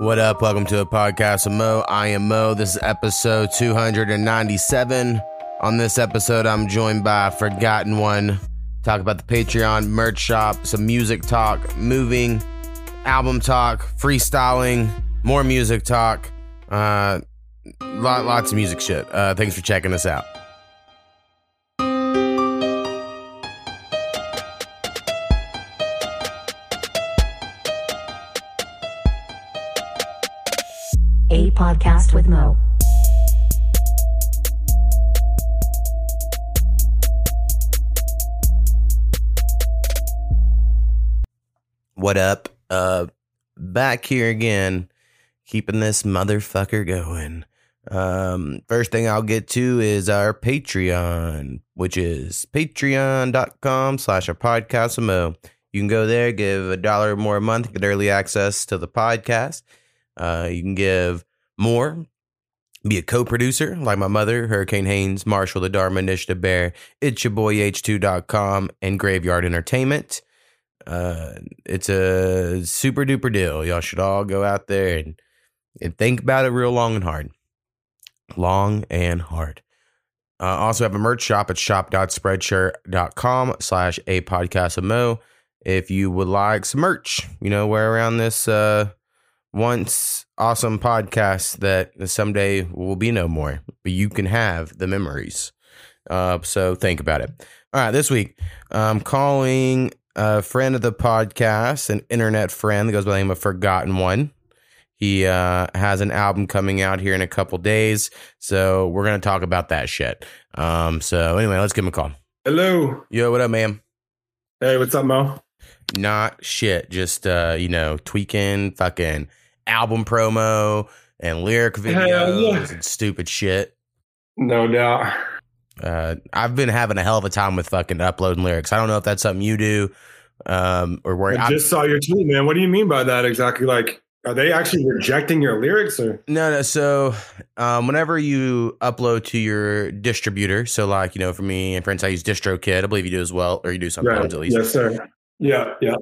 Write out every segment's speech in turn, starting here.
What up? Welcome to a podcast of Mo. I am Mo. This is episode 297. On this episode, I'm joined by Forgotten One. Talk about the Patreon merch shop, some music talk, moving, album talk, freestyling, more music talk, uh, lot, lots of music shit. Uh, thanks for checking us out. With Mo. What up? Uh, back here again, keeping this motherfucker going. Um, first thing I'll get to is our Patreon, which is patreon.com slash a podcast Mo. You can go there, give a dollar more a month, get early access to the podcast. Uh, you can give more, be a co-producer like my mother, Hurricane Haynes, Marshall, the Dharma Initiative Bear, it's your boy H2.com, and Graveyard Entertainment. Uh, it's a super duper deal. Y'all should all go out there and, and think about it real long and hard. Long and hard. Uh, also have a merch shop at shop.spreadshirt.com slash a podcast of Mo. If you would like some merch, you know, we're around this uh once awesome podcast that someday will be no more, but you can have the memories. Uh, so think about it. All right, this week I'm calling a friend of the podcast, an internet friend that goes by the name of Forgotten One. He uh, has an album coming out here in a couple days, so we're gonna talk about that shit. Um, so anyway, let's give him a call. Hello. Yo, what up, man? Hey, what's up, Mo? Not shit, just uh, you know, tweaking, fucking album promo and lyric videos yeah. and stupid shit. No doubt. Uh, I've been having a hell of a time with fucking uploading lyrics. I don't know if that's something you do, um, or where I I, just saw your tweet, man. What do you mean by that exactly? Like, are they actually rejecting your lyrics or? no, no. So, um, whenever you upload to your distributor, so like you know, for me and friends, I use DistroKid. I believe you do as well, or you do sometimes at least. Yes, sir. Yeah, yeah.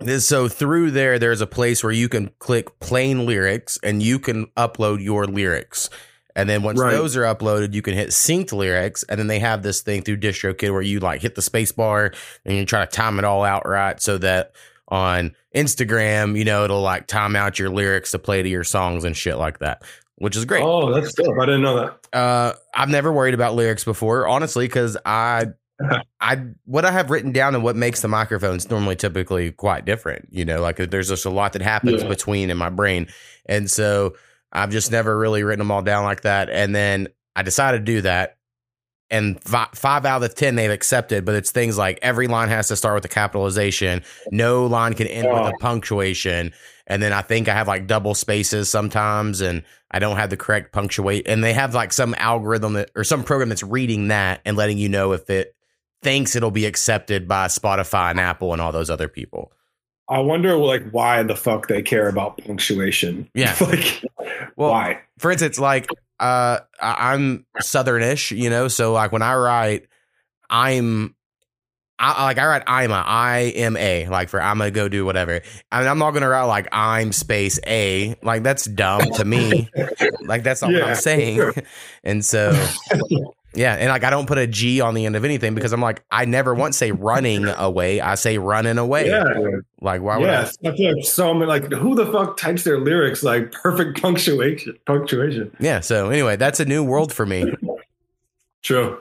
This- So through there, there's a place where you can click plain lyrics and you can upload your lyrics. And then once Right. those are uploaded, you can hit synced lyrics. And then they have this thing through DistroKid where you like hit the space bar and you try to time it all out right so that on Instagram, you know, it'll like time out your lyrics to play to your songs and shit like that, which is great. Oh, that's dope. I didn't know that. Uh, I've never worried about lyrics before, honestly, because I, I what I have written down and what makes the microphones normally typically quite different. You know, like there's just a lot that happens Yeah. between in my brain, and so I've just never really written them all down like that. And then I decided to do that, and fi- five out of the ten they've accepted, but it's things like every line has to start with a capitalization, no line can end with a punctuation, and then I think I have like double spaces sometimes, and I don't have the correct punctuate, and they have like some algorithm that or some program that's reading that and letting you know if it thinks it'll be accepted by Spotify and Apple and all those other people. I wonder, like, why the fuck they care about punctuation? Yeah. like, Well, why? for instance, like uh, I'm southernish, you know, so like when I write, I'm. I, like I write I'm a I am a like for I'm gonna go do whatever. I mean I'm not gonna write like I'm space a like that's dumb to me. like that's not what I'm saying. And so yeah, and like I don't put a G on the end of anything because I'm like I never once say running away. I say running away. Yeah, Like why would yes. I feel like so many. Like, who the fuck types their lyrics like perfect punctuation? Punctuation. Yeah. So anyway, that's a new world for me. True.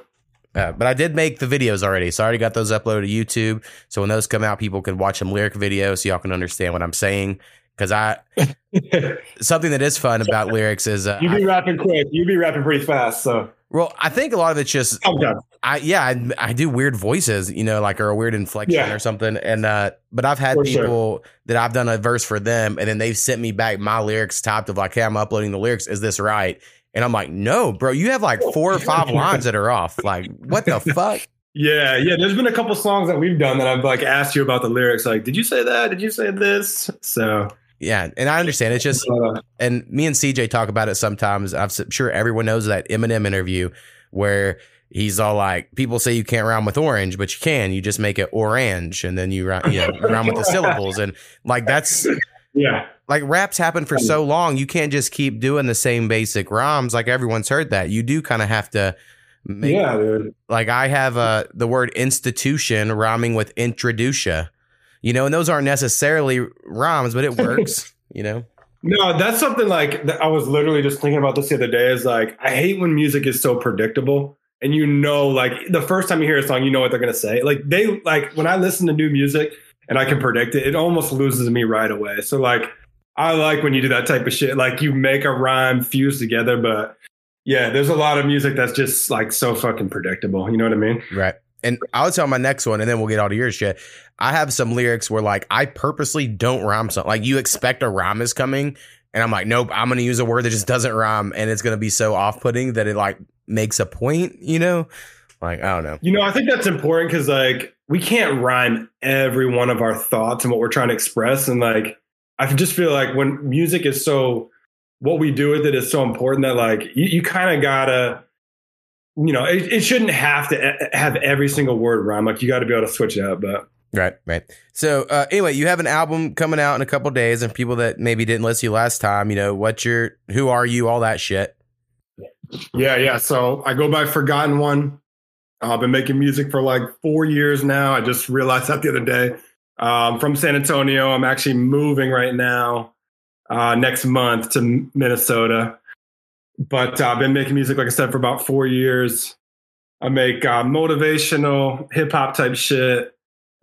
Uh, but I did make the videos already, so I already got those uploaded to YouTube. So when those come out, people can watch them lyric videos, so y'all can understand what I'm saying. Because I something that is fun about lyrics is, uh, be I, rapping quick. You be rapping pretty fast. So, well, I think a lot of it's just sometimes. I yeah, I, I do weird voices, you know, like or a weird inflection Yeah. or something. And uh but I've had For sure. people that I've done a verse for them and then they've sent me back my lyrics typed of like, hey, I'm uploading the lyrics. Is this right? And I'm like, no, bro, you have like four or five lines that are off. Like, what the fuck? Yeah, yeah. There's been a couple songs that we've done that I've like asked you about the lyrics. Like, did you say that? Did you say this? So, Yeah, and I understand. It's just uh, and me and CJ talk about it sometimes. I'm sure everyone knows that Eminem interview where he's all like, people say you can't rhyme with orange, but you can. You just make it orange, and then you rhyme, you know, rhyme with the syllables, and like that's Yeah. like raps happen for so long you can't just keep doing the same basic rhymes like everyone's heard that you do kind of have to make yeah, dude. like i have uh the word institution rhyming with introducia you know and those aren't necessarily rhymes but it works you know No, that's something like that I was literally just thinking about this the other day. Is like I hate when music is so predictable, and you know, like the first time you hear a song, you know what they're gonna say. Like they like when I listen to new music and I can predict it, it almost loses me right away. So like I like when you do that type of shit. Like you make a rhyme fuse together, but yeah, there's a lot of music that's just like so fucking predictable. You know what I mean? Right. And I'll tell my next one, and then we'll get all to your shit. I have some lyrics where, like, I purposely don't rhyme something. Like, you expect a rhyme is coming, and I'm like, nope, I'm to use a word that just doesn't rhyme, and it's to be so off putting that it, like, makes a point, you know? Like, I don't know. You know, I think that's important because like we can't rhyme every one of our thoughts and what we're trying to express. And like I just feel like when music is so what we do with it is so important that like you, you kind of gotta, you know, it, it shouldn't have to e- have every single word rhyme. Like you got to be able to switch it up. But Right, right. So, uh, anyway, you have an album coming out in a couple days, and people that maybe didn't listen to you last time, you know, what's your, who are you, all that shit. yeah, yeah. So I go by Forgotten One. Uh, I've been making music for like four years now. I just realized that the other day. Um, from San Antonio, I'm actually moving right now uh, next month to Minnesota. But uh, I've been making music, like I said, for about four years. I make uh, motivational hip hop type shit.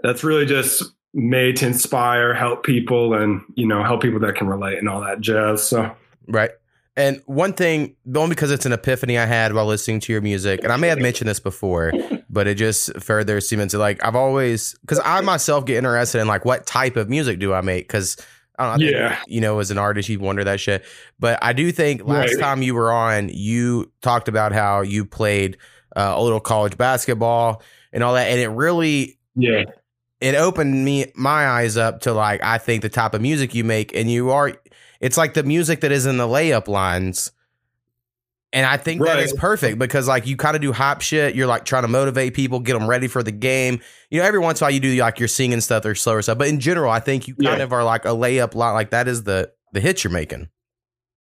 That's really just made to inspire, help people, and you know, help people that can relate and all that jazz. So Right. And one thing, only because it's an epiphany I had while listening to your music, and I may have mentioned this before, but it just further cements it. Like I've always, because I myself get interested in like what type of music do I make? Because I don't know, I think, Yeah. you know, as an artist, you wonder that shit. But I do think last Right. time you were on, you talked about how you played uh, a little college basketball and all that, and it really yeah, it opened me my eyes up to like I think the type of music you make, and you are it's like the music that is in the layup lines. And I think that Right. is perfect because like you kind of do hype shit. You're like trying to motivate people, get them ready for the game. You know, every once in a while you do like your singing stuff or slower stuff, but in general, I think you kind Yeah. of are like a layup line. Like that is the the hit you're making.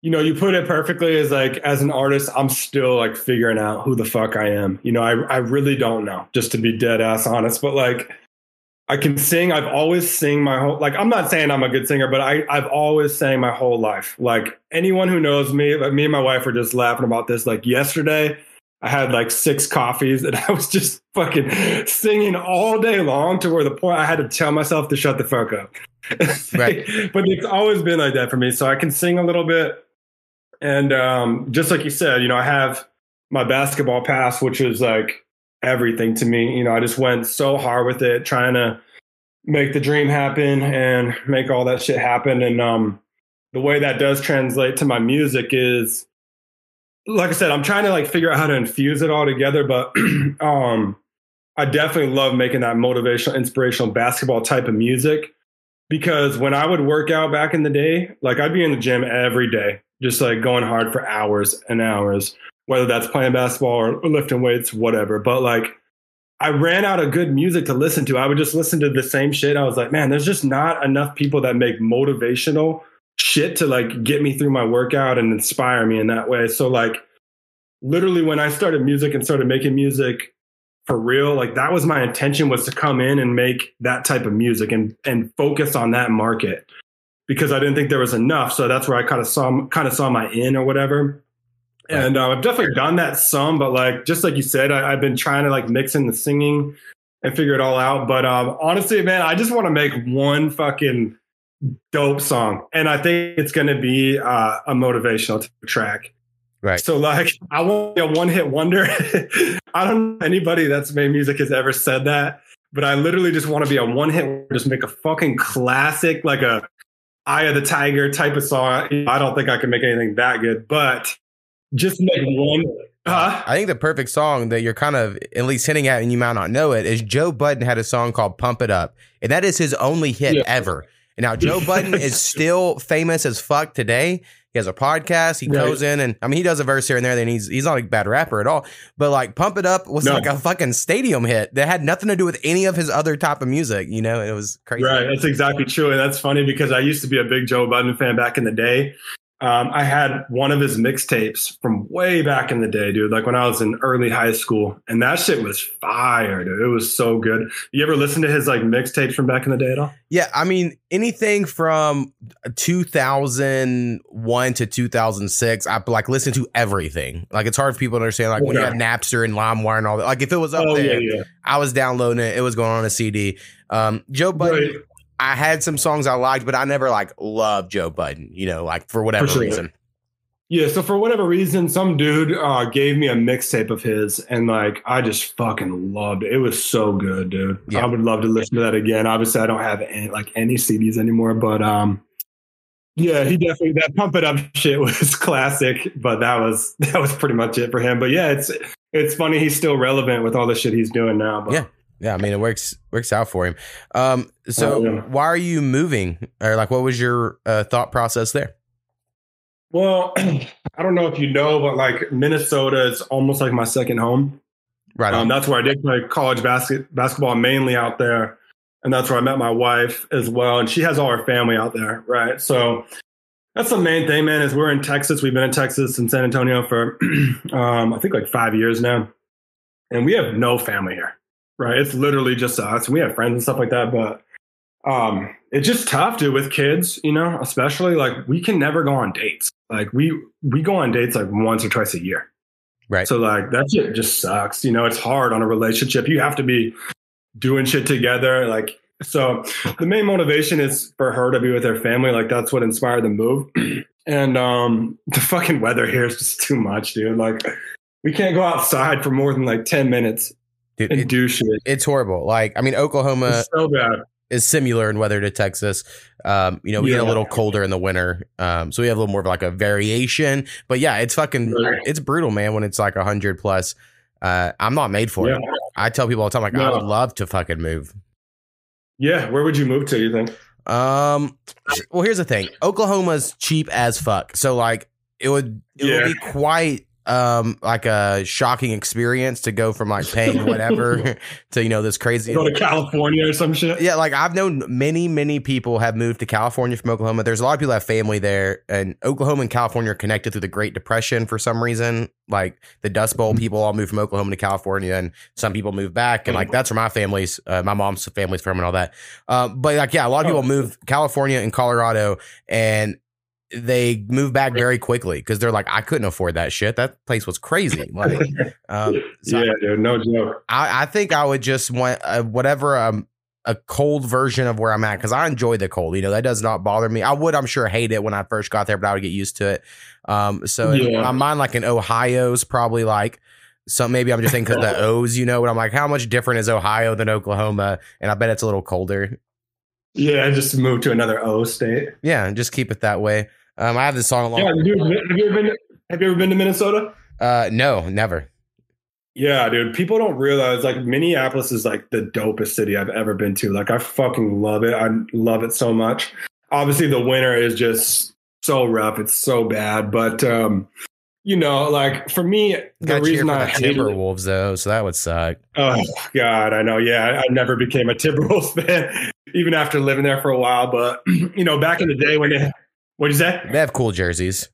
you know, you put it perfectly as like as an artist, I'm still like figuring out who the fuck I am. You know, I I really don't know, just to be dead ass honest. But like I can sing. I've always sing my whole like I'm not saying I'm a good singer, but I, I've always sang my whole life. Like anyone who knows me, like me and my wife were just laughing about this. Like yesterday, I had like six coffees and I was just fucking singing all day long to where the point I had to tell myself to shut the fuck up. Right. but it's always been like that for me. So I can sing a little bit. And um, just like you said, you know, I have my basketball pass, which is like everything to me. You know, I just went so hard with it, trying to make the dream happen and make all that shit happen. And um, the way that does translate to my music is, like I said, I'm trying to like figure out how to infuse it all together. But um, I definitely love making that motivational, inspirational basketball type of music because when I would work out back in the day, like I'd be in the gym every day, just like going hard for hours and hours, whether that's playing basketball or lifting weights, whatever. But like I ran out of good music to listen to. I would just listen to the same shit. I was like, man, there's just not enough people that make motivational shit to like get me through my workout and inspire me in that way. So like literally when I started music and started making music for real, like that was my intention was to come in and make that type of music and and focus on that market because I didn't think there was enough. So that's where I kind of saw kind of saw my in or whatever. And uh, I've definitely done that some, but like just like you said, I, I've been trying to like mix in the singing and figure it all out. But um, honestly, man, I just want to make one fucking dope song, and I think it's going to be uh, a motivational track. Right. So like, I want to be a one hit wonder. I don't know anybody that's made music has ever said that, but I literally just want to be a one hit, just make a fucking classic, like a Eye of the Tiger type of song. I don't think I can make anything that good, but just make one. Huh? I think the perfect song that you're kind of at least hinting at, and you might not know it, is Joe Budden had a song called "Pump It Up," and that is his only hit Yeah. ever. And now Joe Budden is still famous as fuck today. He has a podcast. He Right. goes in and I mean he does a verse here and there. Then he's he's not a bad rapper at all. But like Pump It Up was No. like a fucking stadium hit that had nothing to do with any of his other type of music. You know, it was crazy. Right, that's exactly true, and that's funny because I used to be a big Joe Budden fan back in the day. Um, I had one of his mixtapes from way back in the day, dude. Like when I was in early high school, and that shit was fire, dude. It was so good. You ever listen to his like mixtapes from back in the day at all? Yeah, I mean anything from 2001 to 2006, I like listen to everything. Like it's hard for people to understand. Like when you Okay. had Napster and LimeWire and all that. Like if it was up oh there, yeah, yeah. I was downloading it. It was going on a CD. Um, Joe Budden. Right. I had some songs I liked, but I never like loved Joe Budden. You know, like for whatever For sure. reason. Yeah, so for whatever reason, some dude uh, gave me a mixtape of his, and like I just fucking loved it. It was so good, dude. Yeah. I would love to listen to that again. Obviously, I don't have any, like any CDs anymore, but um, yeah, he definitely that pump it up shit was classic. But that was that was pretty much it for him. But yeah, it's it's funny he's still relevant with all the shit he's doing now. But Yeah. Yeah, I mean it works works out for him. Um, so why are you moving, or like what was your uh, thought process there? Well, I don't know if you know, but like Minnesota is almost like my second home. Right. Um, that's where I did play college basket basketball mainly out there, and that's where I met my wife as well. And she has all her family out there, right? So that's the main thing, man. Is we're in Texas. We've been in Texas and San Antonio for um, I think like five years now, and we have no family here, right? It's literally just us. We have friends and stuff like that, but um, it's just tough, dude, with kids. You know, especially like we can never go on dates. Like we we go on dates like once or twice a year. right. So like that shit just sucks. You know, it's hard on a relationship. You have to be doing shit together. Like so the main motivation is for her to be with her family. Like that's what inspired the move. and um the fucking weather here is just too much, dude. Like we can't go outside for more than like 10 minutes Dude, and it- do shit. it's horrible. Like I mean, Oklahoma It's so bad. is similar in weather to Texas. Um, you know, we get a little colder in the winter, um, so we have a little more of like a variation. But yeah, it's fucking Right. it's brutal, man. When it's like hundred plus, uh, I'm not made for Yeah. it. I tell people all the time, like I would love to fucking move. Yeah. Where would you move to, you think? Um, well, here's the thing: Oklahoma's cheap as fuck. So like, it would it Yeah. would be quite um like a shocking experience to go from like paying whatever to you know this crazy Go to California or some shit? yeah, like I've known many, many people have moved to California from Oklahoma. There's a lot of people that have family there, and Oklahoma and California are connected through the Great Depression for some reason. Like the Dust Bowl, people all moved from Oklahoma to California, and some people moved back, and like that's where my family's, uh, my mom's family's from, and all that. Uh, but like, yeah, a lot of people moved California and Colorado, and they move back very quickly because they're like, I couldn't afford that shit. That place was crazy. Like, um, so yeah, dude. No joke. I, I think I would just want uh, whatever um a cold version of where I'm at because I enjoy the cold. You know that does not bother me. I would, I'm sure, hate it when I first got there, but I would get used to it. Um, so Yeah. my mind, like in Ohio's probably like. So maybe I'm just thinking the O's, you know, but I'm like, how much different is Ohio than Oklahoma? And I bet it's a little colder. Yeah, just move to another O state. Yeah, and just keep it that way. Um, I have this song along. Yeah, dude, have you ever been? Have you ever been to Minnesota? Uh, no, never. Yeah, dude. People don't realize like Minneapolis is like the dopest city I've ever been to. Like I fucking love it. I love it so much. Obviously, the winter is just so rough. It's so bad. But um, you know, like for me, the reason I the hate it, Timberwolves though, so that would suck. oh god, I know. Yeah, I, I never became a Timberwolves fan, even after living there for a while. But you know, back in the day when they, what'd you say? They have cool jerseys.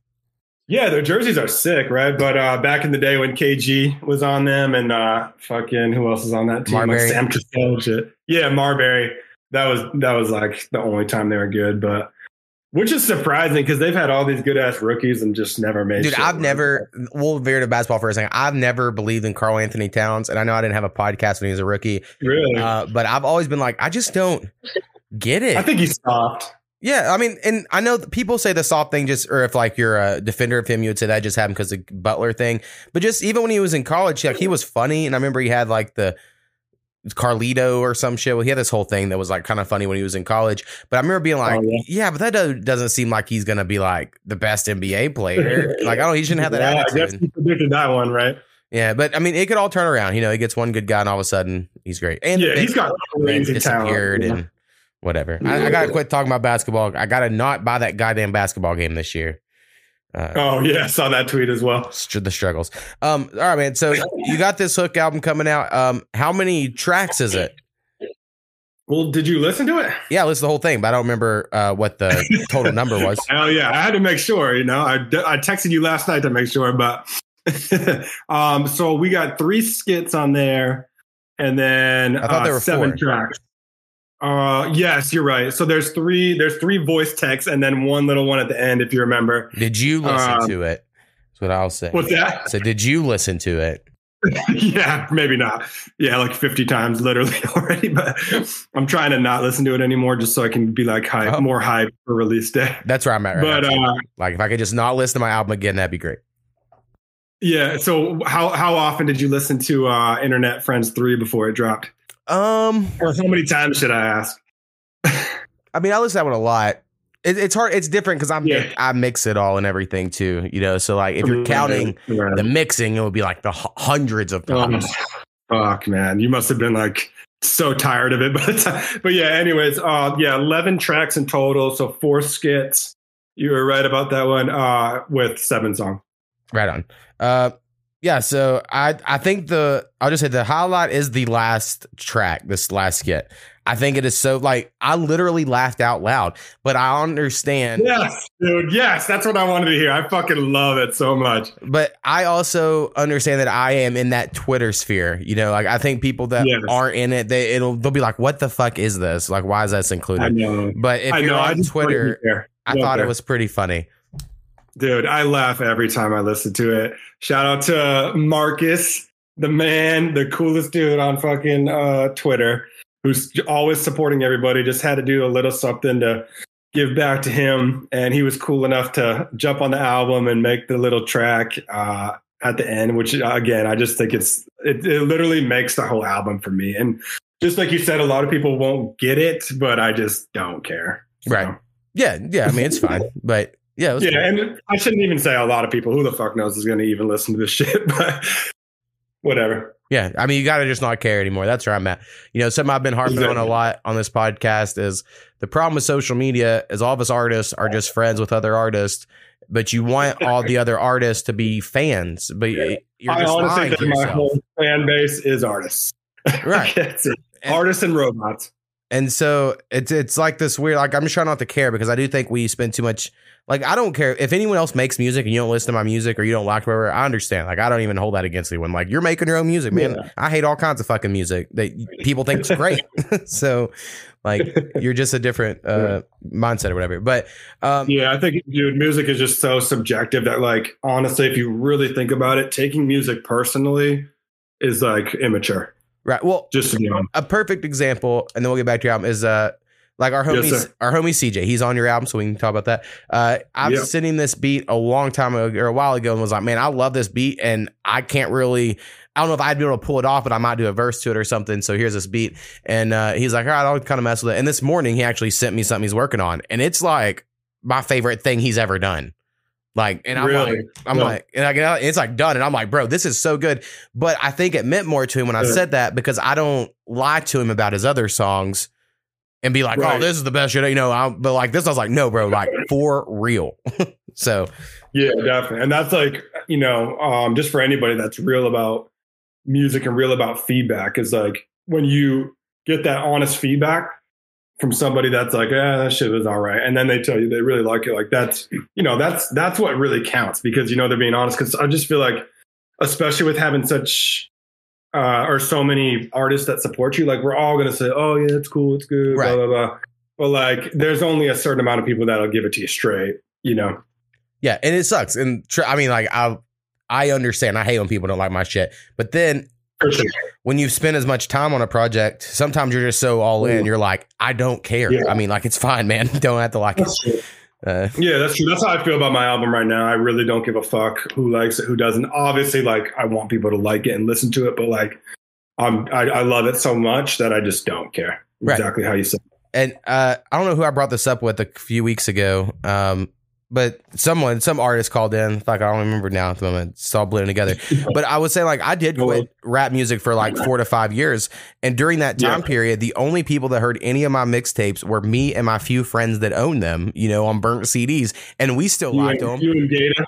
Yeah, their jerseys are sick, right? But uh, back in the day when KG was on them, and uh, fucking who else is on that team? Like Marbury. Sam Cassell shit. Yeah, Marbury. That was that was like the only time they were good, but which is surprising because they've had all these good ass rookies and just never made. Dude, I've never. We'll veer to basketball for a second. I've never believed in Karl-Anthony Towns, and I know I didn't have a podcast when he was a rookie, really. uh, but I've always been like, I just don't get it. I think he's soft. Yeah, I mean, and I know people say the soft thing just, or if like you're a defender of him, you would say that just happened because the Butler thing. But just even when he was in college, like he was funny, and I remember he had like the Carlito or some shit. Well, he had this whole thing that was like kind of funny when he was in college. But I remember being oh, like, Oh, yeah. yeah. but that do- doesn't seem like he's gonna be like the best NBA player. like, I don't. He shouldn't have that yeah, I guess he predicted that one, right? Yeah, but I mean, it could all turn around. You know, he gets one good guy, and all of a sudden, he's great. And yeah, he's got disappeared talent. and whatever. I, I gotta quit talking about basketball. I gotta not buy that goddamn basketball game this year. Uh, Oh yeah, I saw that tweet as well. str- the struggles. Um, all right, man. So you got this Hook album coming out. Um, how many tracks is it? Well, did you listen to it? Yeah, listen to the whole thing, but I don't remember uh, what the total number was. Hell yeah, I had to make sure. You know, I, I texted you last night to make sure, but um, so we got three skits on there, and then I thought uh, there were seven four. tracks. Uh, yes, you're right. So there's three. There's three voice texts, and then one little one at the end, if you remember. Did you listen Um, to it? That's what I'll say. What's that? So did you listen to it? yeah, maybe not. Yeah, like 50 times literally already, but I'm trying to not listen to it anymore just so I can be like hype, Oh. more hype for release day. That's where I'm at right But now. uh, like if I could just not listen to my album again, that'd be great. yeah, so how how often did you listen to uh, Internet Friends 3 before it dropped? Um, Or how many times should I ask? I mean, I listen to that one a lot. It, it's hard. It's different because I'm Yeah. I mix it all and everything too. You know, so like if you're counting Right. the mixing, it would be like the hu- hundreds of Oh, times. fuck, man. You must have been like so tired of it by the time. But yeah, anyways, uh yeah, 11 tracks in total, so four skits. You were right about that one uh with seven songs. Right on. Uh, yeah. So I I think the I'll just say the highlight is the last track, this last skit. I think it is so like I literally laughed out loud, but I understand. Yes, dude. Yes, that's what I wanted to hear. I fucking love it so much. But I also understand that I am in that Twitter sphere. You know, like I think people that Yes. aren't in it, they it'll they'll be like, "What the fuck is this? Like, why is this I included?" know. But if I you're know. On Twitter. I Love thought it was pretty funny. Dude, I laugh every time I listen to it. Shout out to Marcus, the man, the coolest dude on fucking uh, Twitter, who's always supporting everybody. Just had to do a little something to give back to him. And he was cool enough to jump on the album and make the little track uh, at the end, which again, I just think it's, it, it literally makes the whole album for me. And just like you said, a lot of people won't get it, but I just don't care. Right. Yeah, yeah. I mean, it's fine, but yeah, yeah, cool. and I shouldn't even say a lot of people. Who the fuck knows is going to even listen to this shit? But whatever. Yeah, I mean, you got to just not care anymore. That's where I'm at. You know, something I've been harping on a lot on this podcast is the problem with social media is all of us artists are just friends with other artists, but you want all the other artists to be fans, but you're I honestly think to my whole fan base is artists. Right. That's it. And- artists and robots. And so it's it's like this weird. Like I'm just trying not to care because I do think we spend too much. Like I don't care if anyone else makes music and you don't listen to my music or you don't like whatever. I understand. Like I don't even hold that against anyone. Like you're making your own music, man. Yeah. I hate all kinds of fucking music that people think is great. so like you're just a different uh, mindset or whatever. But um, Yeah, I think, dude, music is just so subjective that, like, honestly, if you really think about it, taking music personally is like immature. Right. Well, Just to be honest. a perfect example, and then we'll get back to your album, is uh like our homie Yes, our homie CJ. He's on your album, so we can talk about that. Uh I was Yep. sending this beat a long time ago or a while ago and was like, man, I love this beat and I can't really I don't know if I'd be able to pull it off, but I might do a verse to it or something. So here's this beat. And uh, he's like, all right, I'll kind of mess with it. And this morning he actually sent me something he's working on. And it's like my favorite thing he's ever done. Like, and I'm Really? like, I'm Yeah. like, and I get it's like done. And I'm like, bro, this is so good. But I think it meant more to him when I Yeah. said that because I don't lie to him about his other songs and be like, oh, this is the best shit. You know, I, but like this, I was like, no, bro, like for real. so Yeah, definitely. And that's like, you know, um, just for anybody that's real about music and real about feedback is like when you get that honest feedback from somebody that's like, yeah, that shit was all right. And then they tell you they really like it. Like that's, you know, that's, that's what really counts because, you know, they're being honest. Cause I just feel like, especially with having such, uh, or so many artists that support you, like we're all going to say, oh yeah, it's cool. It's good. Right. Blah, blah, blah. But like, there's only a certain amount of people that'll give it to you straight, you know? yeah, and it sucks. And tr- I mean, like I, I understand. I hate when people don't like my shit. But then sure. when you spend as much time on a project, sometimes you're just so all in. You're like, I don't care. Yeah. I mean, like it's fine, man. don't have to like it. Uh, Yeah, that's true. That's how I feel about my album right now. I really don't give a fuck who likes it, who doesn't. Obviously, like I want people to like it and listen to it, but like I'm, I, I love it so much that I just don't care. Right. Exactly how you said. and uh, I don't know who I brought this up with a few weeks ago. Um, but someone, some artist called in. Like I don't remember now at the moment. It's all blending together. But I would say like I did quit rap music for like four to five years, and during that time Yeah. period, the only people that heard any of my mixtapes were me and my few friends that owned them. You know, on burnt CDs, and we still You liked and, them. you and Data.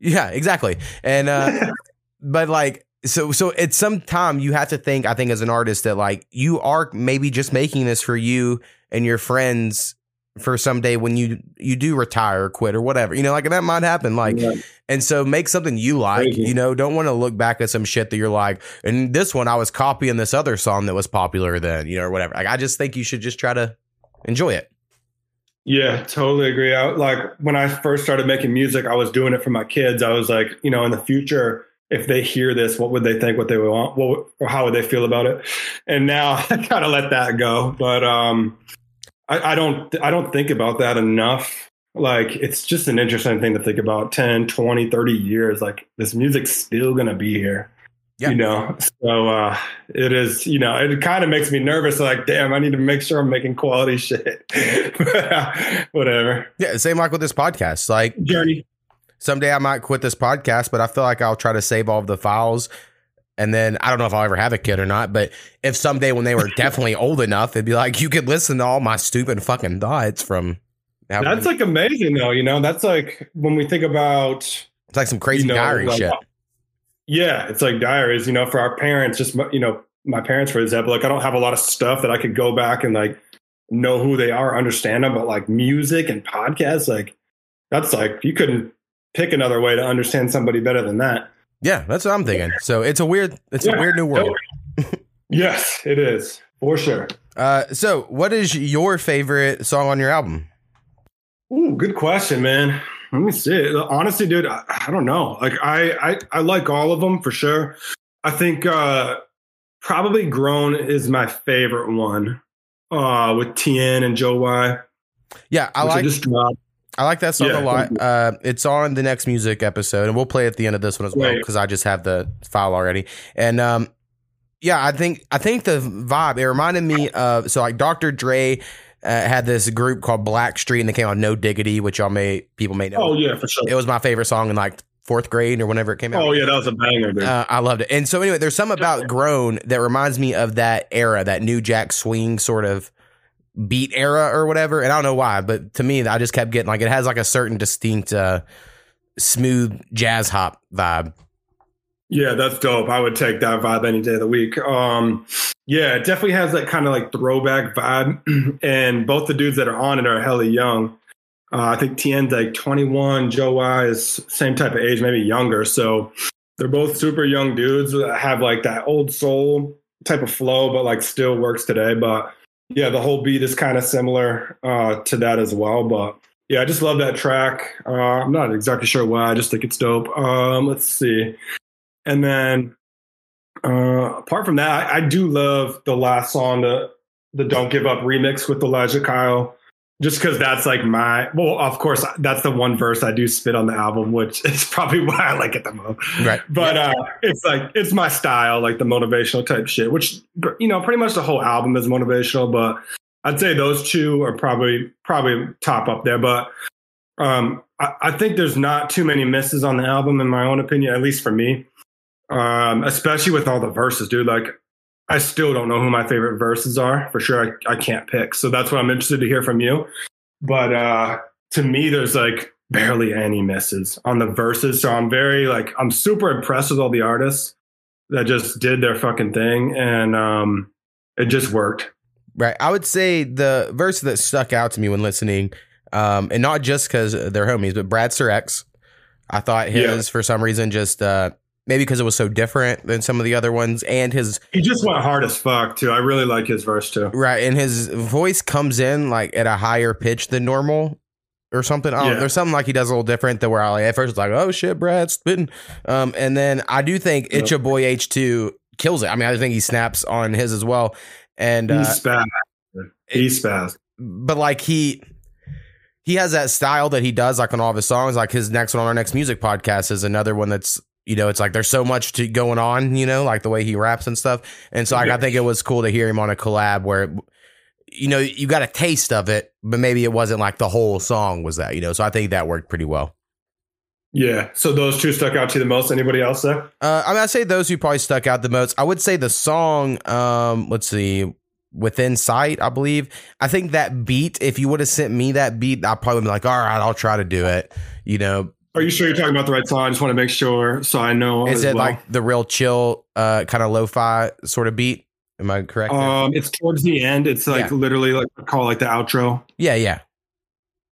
Yeah, exactly. And uh but like so so at some time you have to think I think as an artist that like you are maybe just making this for you and your friends for someday when you you do retire or quit or whatever. You know, like that might happen like Yeah. and so make something you like. Crazy. You know, don't want to look back at some shit that you're like and this one I was copying this other song that was popular then, you know, or whatever. Like I just think you should just try to enjoy it. Yeah, totally agree. I, like when I first started making music, I was doing it for my kids. I was like, you know, in the future, if they hear this, what would they think? What they would want? What or how would they feel about it? And now I kind of let that go. But um, I, I don't, I don't think about that enough. Like it's just an interesting thing to think about 10, 20, 30 years. Like this music's still going to be here. Yeah. You know, so uh, it is, you know, it kind of makes me nervous. Like, damn, I need to make sure I'm making quality shit. Whatever. Yeah, same like with this podcast. Like Journey. someday I might quit this podcast, but I feel like I'll try to save all of the files. And then I don't know if I'll ever have a kid or not, but if someday when they were definitely old enough, it'd be like you could listen to all my stupid fucking thoughts from. how- That's like amazing, though. You know, that's like when we think about, it's like some crazy you know, diary like- shit. yeah, it's like diaries. You know, for our parents, just you know, my parents, for example, like I don't have a lot of stuff that I could go back and like know who they are, understand them. But like music and podcasts, like that's like you couldn't pick another way to understand somebody better than that. Yeah, that's what I'm thinking. So it's a weird, it's a weird new world. Yes, it is for sure. Uh, so what is your favorite song on your album? Ooh, good question, man. Let me see. Honestly, dude, I, I don't know. Like, I, I I like all of them for sure. I think uh probably "Grown" is my favorite one. Uh, with Tien and Joe Y. Yeah, I like just dropped. I like that song Yeah, a lot. Uh, it's on the next music episode, and we'll play at the end of this one as well because I just have the file already. And um, yeah, I think I think the vibe it reminded me of so like Dr. Dre uh, had this group called Blackstreet, and they came out No Diggity, which y'all may people may know. Oh yeah, for sure. It was my favorite song in like fourth grade or whenever it came out. Oh yeah, that was a banger, dude. Uh, I loved it. And so anyway, there's some about Grown that reminds me of that era, that New Jack Swing sort of beat era or whatever. And I don't know why, but to me, I just kept getting like it has like a certain distinct uh, smooth jazz hop vibe. Yeah, that's dope. I would take that vibe any day of the week. Um, yeah, it definitely has that kind of like throwback vibe. and both the dudes that are on it are hella young. Uh, I think Tien's like 21, Joe Y is same type of age, maybe younger. So they're both super young dudes that have like that old soul type of flow, but like still works today. But yeah, the whole beat is kind of similar uh, to that as well. But yeah, I just love that track. Uh, I'm not exactly sure why. I just think it's dope. Um, let's see. And then uh, apart from that, I, I do love the last song, the the "Don't Give Up" remix with Elijah Kyle, just because that's like my. Well, of course, that's the one verse I do spit on the album, which is probably why I like it the most. Right. But uh, it's like it's my style, like the motivational type shit. Which you know, pretty much the whole album is motivational, but I'd say those two are probably probably top up there. But um, I, I think there's not too many misses on the album, in my own opinion, at least for me. Um, especially with all the verses, dude. Like, I still don't know who my favorite verses are. For sure, I, I can't pick. So that's what I'm interested to hear from you. But uh, to me, there's like barely any misses on the verses. So I'm very like I'm super impressed with all the artists that just did their fucking thing, and um, it just worked. Right. I would say the verse that stuck out to me when listening, um, and not just because they're homies, but Brad Sir X. I thought his Yeah. for some reason just uh, maybe because it was so different than some of the other ones, and his He just went hard as fuck too. I really like his verse too. right, and his voice comes in like at a higher pitch than normal. Or something. Oh, Yeah. there's something like he does a little different that where I like, at first it's like, oh shit, Brad spitting. Um, and then I do think Yeah. It's Your Boy H2 kills it. I mean, I think he snaps on his as well. And uh, He's. He's spazzed. but like he he has that style that he does like on all of his songs like his next one on our next music podcast is another one that's you know it's like there's so much to going on you know like the way he raps and stuff and so like, i think it was cool to hear him on a collab where you know, you got a taste of it, but maybe it wasn't like the whole song was that, you know. So I think that worked pretty well. Yeah. So those two stuck out to you the most. Anybody else there? Uh, I mean, I'd say those who probably stuck out the most. I would say the song, um, let's see, Within Sight, I believe. I think that beat, if you would have sent me that beat, I'd probably be like, all right, I'll try to do it. You know, Are you sure you're talking about the right song? I just want to make sure so I know. is it well. like the real chill, uh, kind of lo fi sort of beat? Am I correct? Um, it's towards the end. It's like Yeah. literally like call like the outro. yeah, yeah.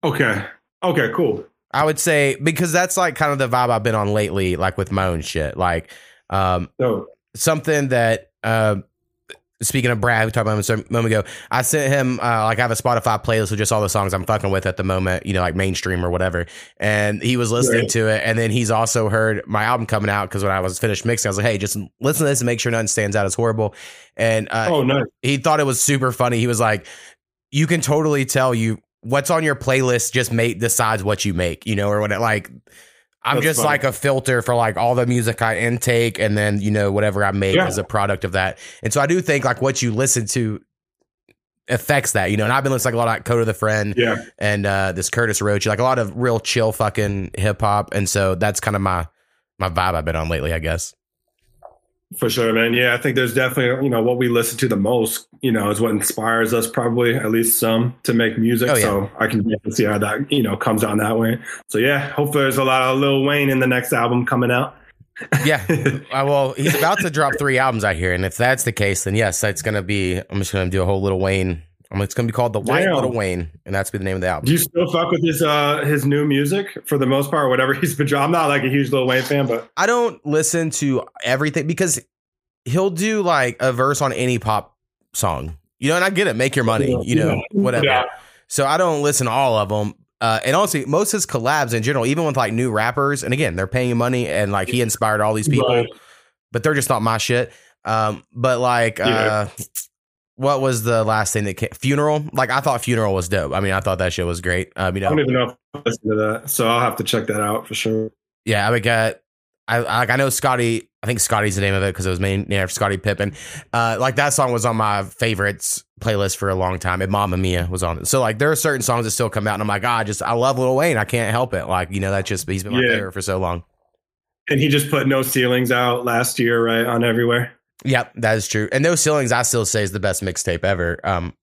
Okay. Okay. Cool. I would say because that's like kind of the vibe I've been on lately, like with my own shit. Like, um, So something that uh speaking of Brad, we talked about him a moment ago. I sent him uh, like I have a Spotify playlist with just all the songs I'm fucking with at the moment, you know, like mainstream or whatever. And he was listening Right. to it, and then he's also heard my album coming out because when I was finished mixing, I was like, "Hey, just listen to this and make sure nothing stands out as horrible." And uh, oh nice. he thought it was super funny. He was like, "You can totally tell you what's on your playlist just make decides what you make, you know, or what it like." I'm That's just funny. like a filter for like all the music I intake, and then you know whatever I make Yeah. as a product of that. And so I do think like what you listen to affects that, you know. And I've been listening to like a lot of Coda the Friend Yeah. and uh this Curtis Roach, like a lot of real chill fucking hip hop, and so that's kind of my my vibe I've been on lately, I guess. For sure, man. Yeah, I think there's definitely, you know, what we listen to the most, you know, is what inspires us probably, at least some, to make music. Oh, yeah. So I can see how that, you know, comes down that way. So yeah, hopefully there's a lot of Lil Wayne in the next album coming out. Yeah. Uh, well, he's about to drop three albums out here, and if that's the case, then yes, that's gonna be. I'm just gonna do a whole Little Wayne. It's gonna be called the White Damn. Little Wayne, and that's be the name of the album. Do you still fuck with his uh his new music for the most part, whatever he's been? I'm not like a huge Lil Wayne fan, but I don't listen to everything because he'll do like a verse on any pop song, you know. And I get it, make your money, you know, Yeah. whatever. Yeah. So I don't listen to all of them. Uh, and honestly, most of his collabs in general, even with like new rappers, and again, they're paying you money, and like he inspired all these people, Right. but they're just not my shit. Um, but like, uh, Yeah. What was the last thing that came? Funeral? Like, I thought Funeral was dope. I mean, I thought that shit was great. Um, you I don't even know if I listened to that. So I'll have to check that out for sure. yeah, I would get. I like. I know Scotty. I think Scotty's the name of it because it was named named after Scottie Pippen. Uh, like that song was on my favorites playlist for a long time, and Mamma Mia was on it. So like, there are certain songs that still come out, and I'm like, ah, I just I love Lil Wayne. I can't help it. Like, you know, that's just he's been my Yeah. favorite for so long. And he just put no ceilings out last year, right? On everywhere. Yep, that is true. And those ceilings, I still say is the best mixtape ever. Um,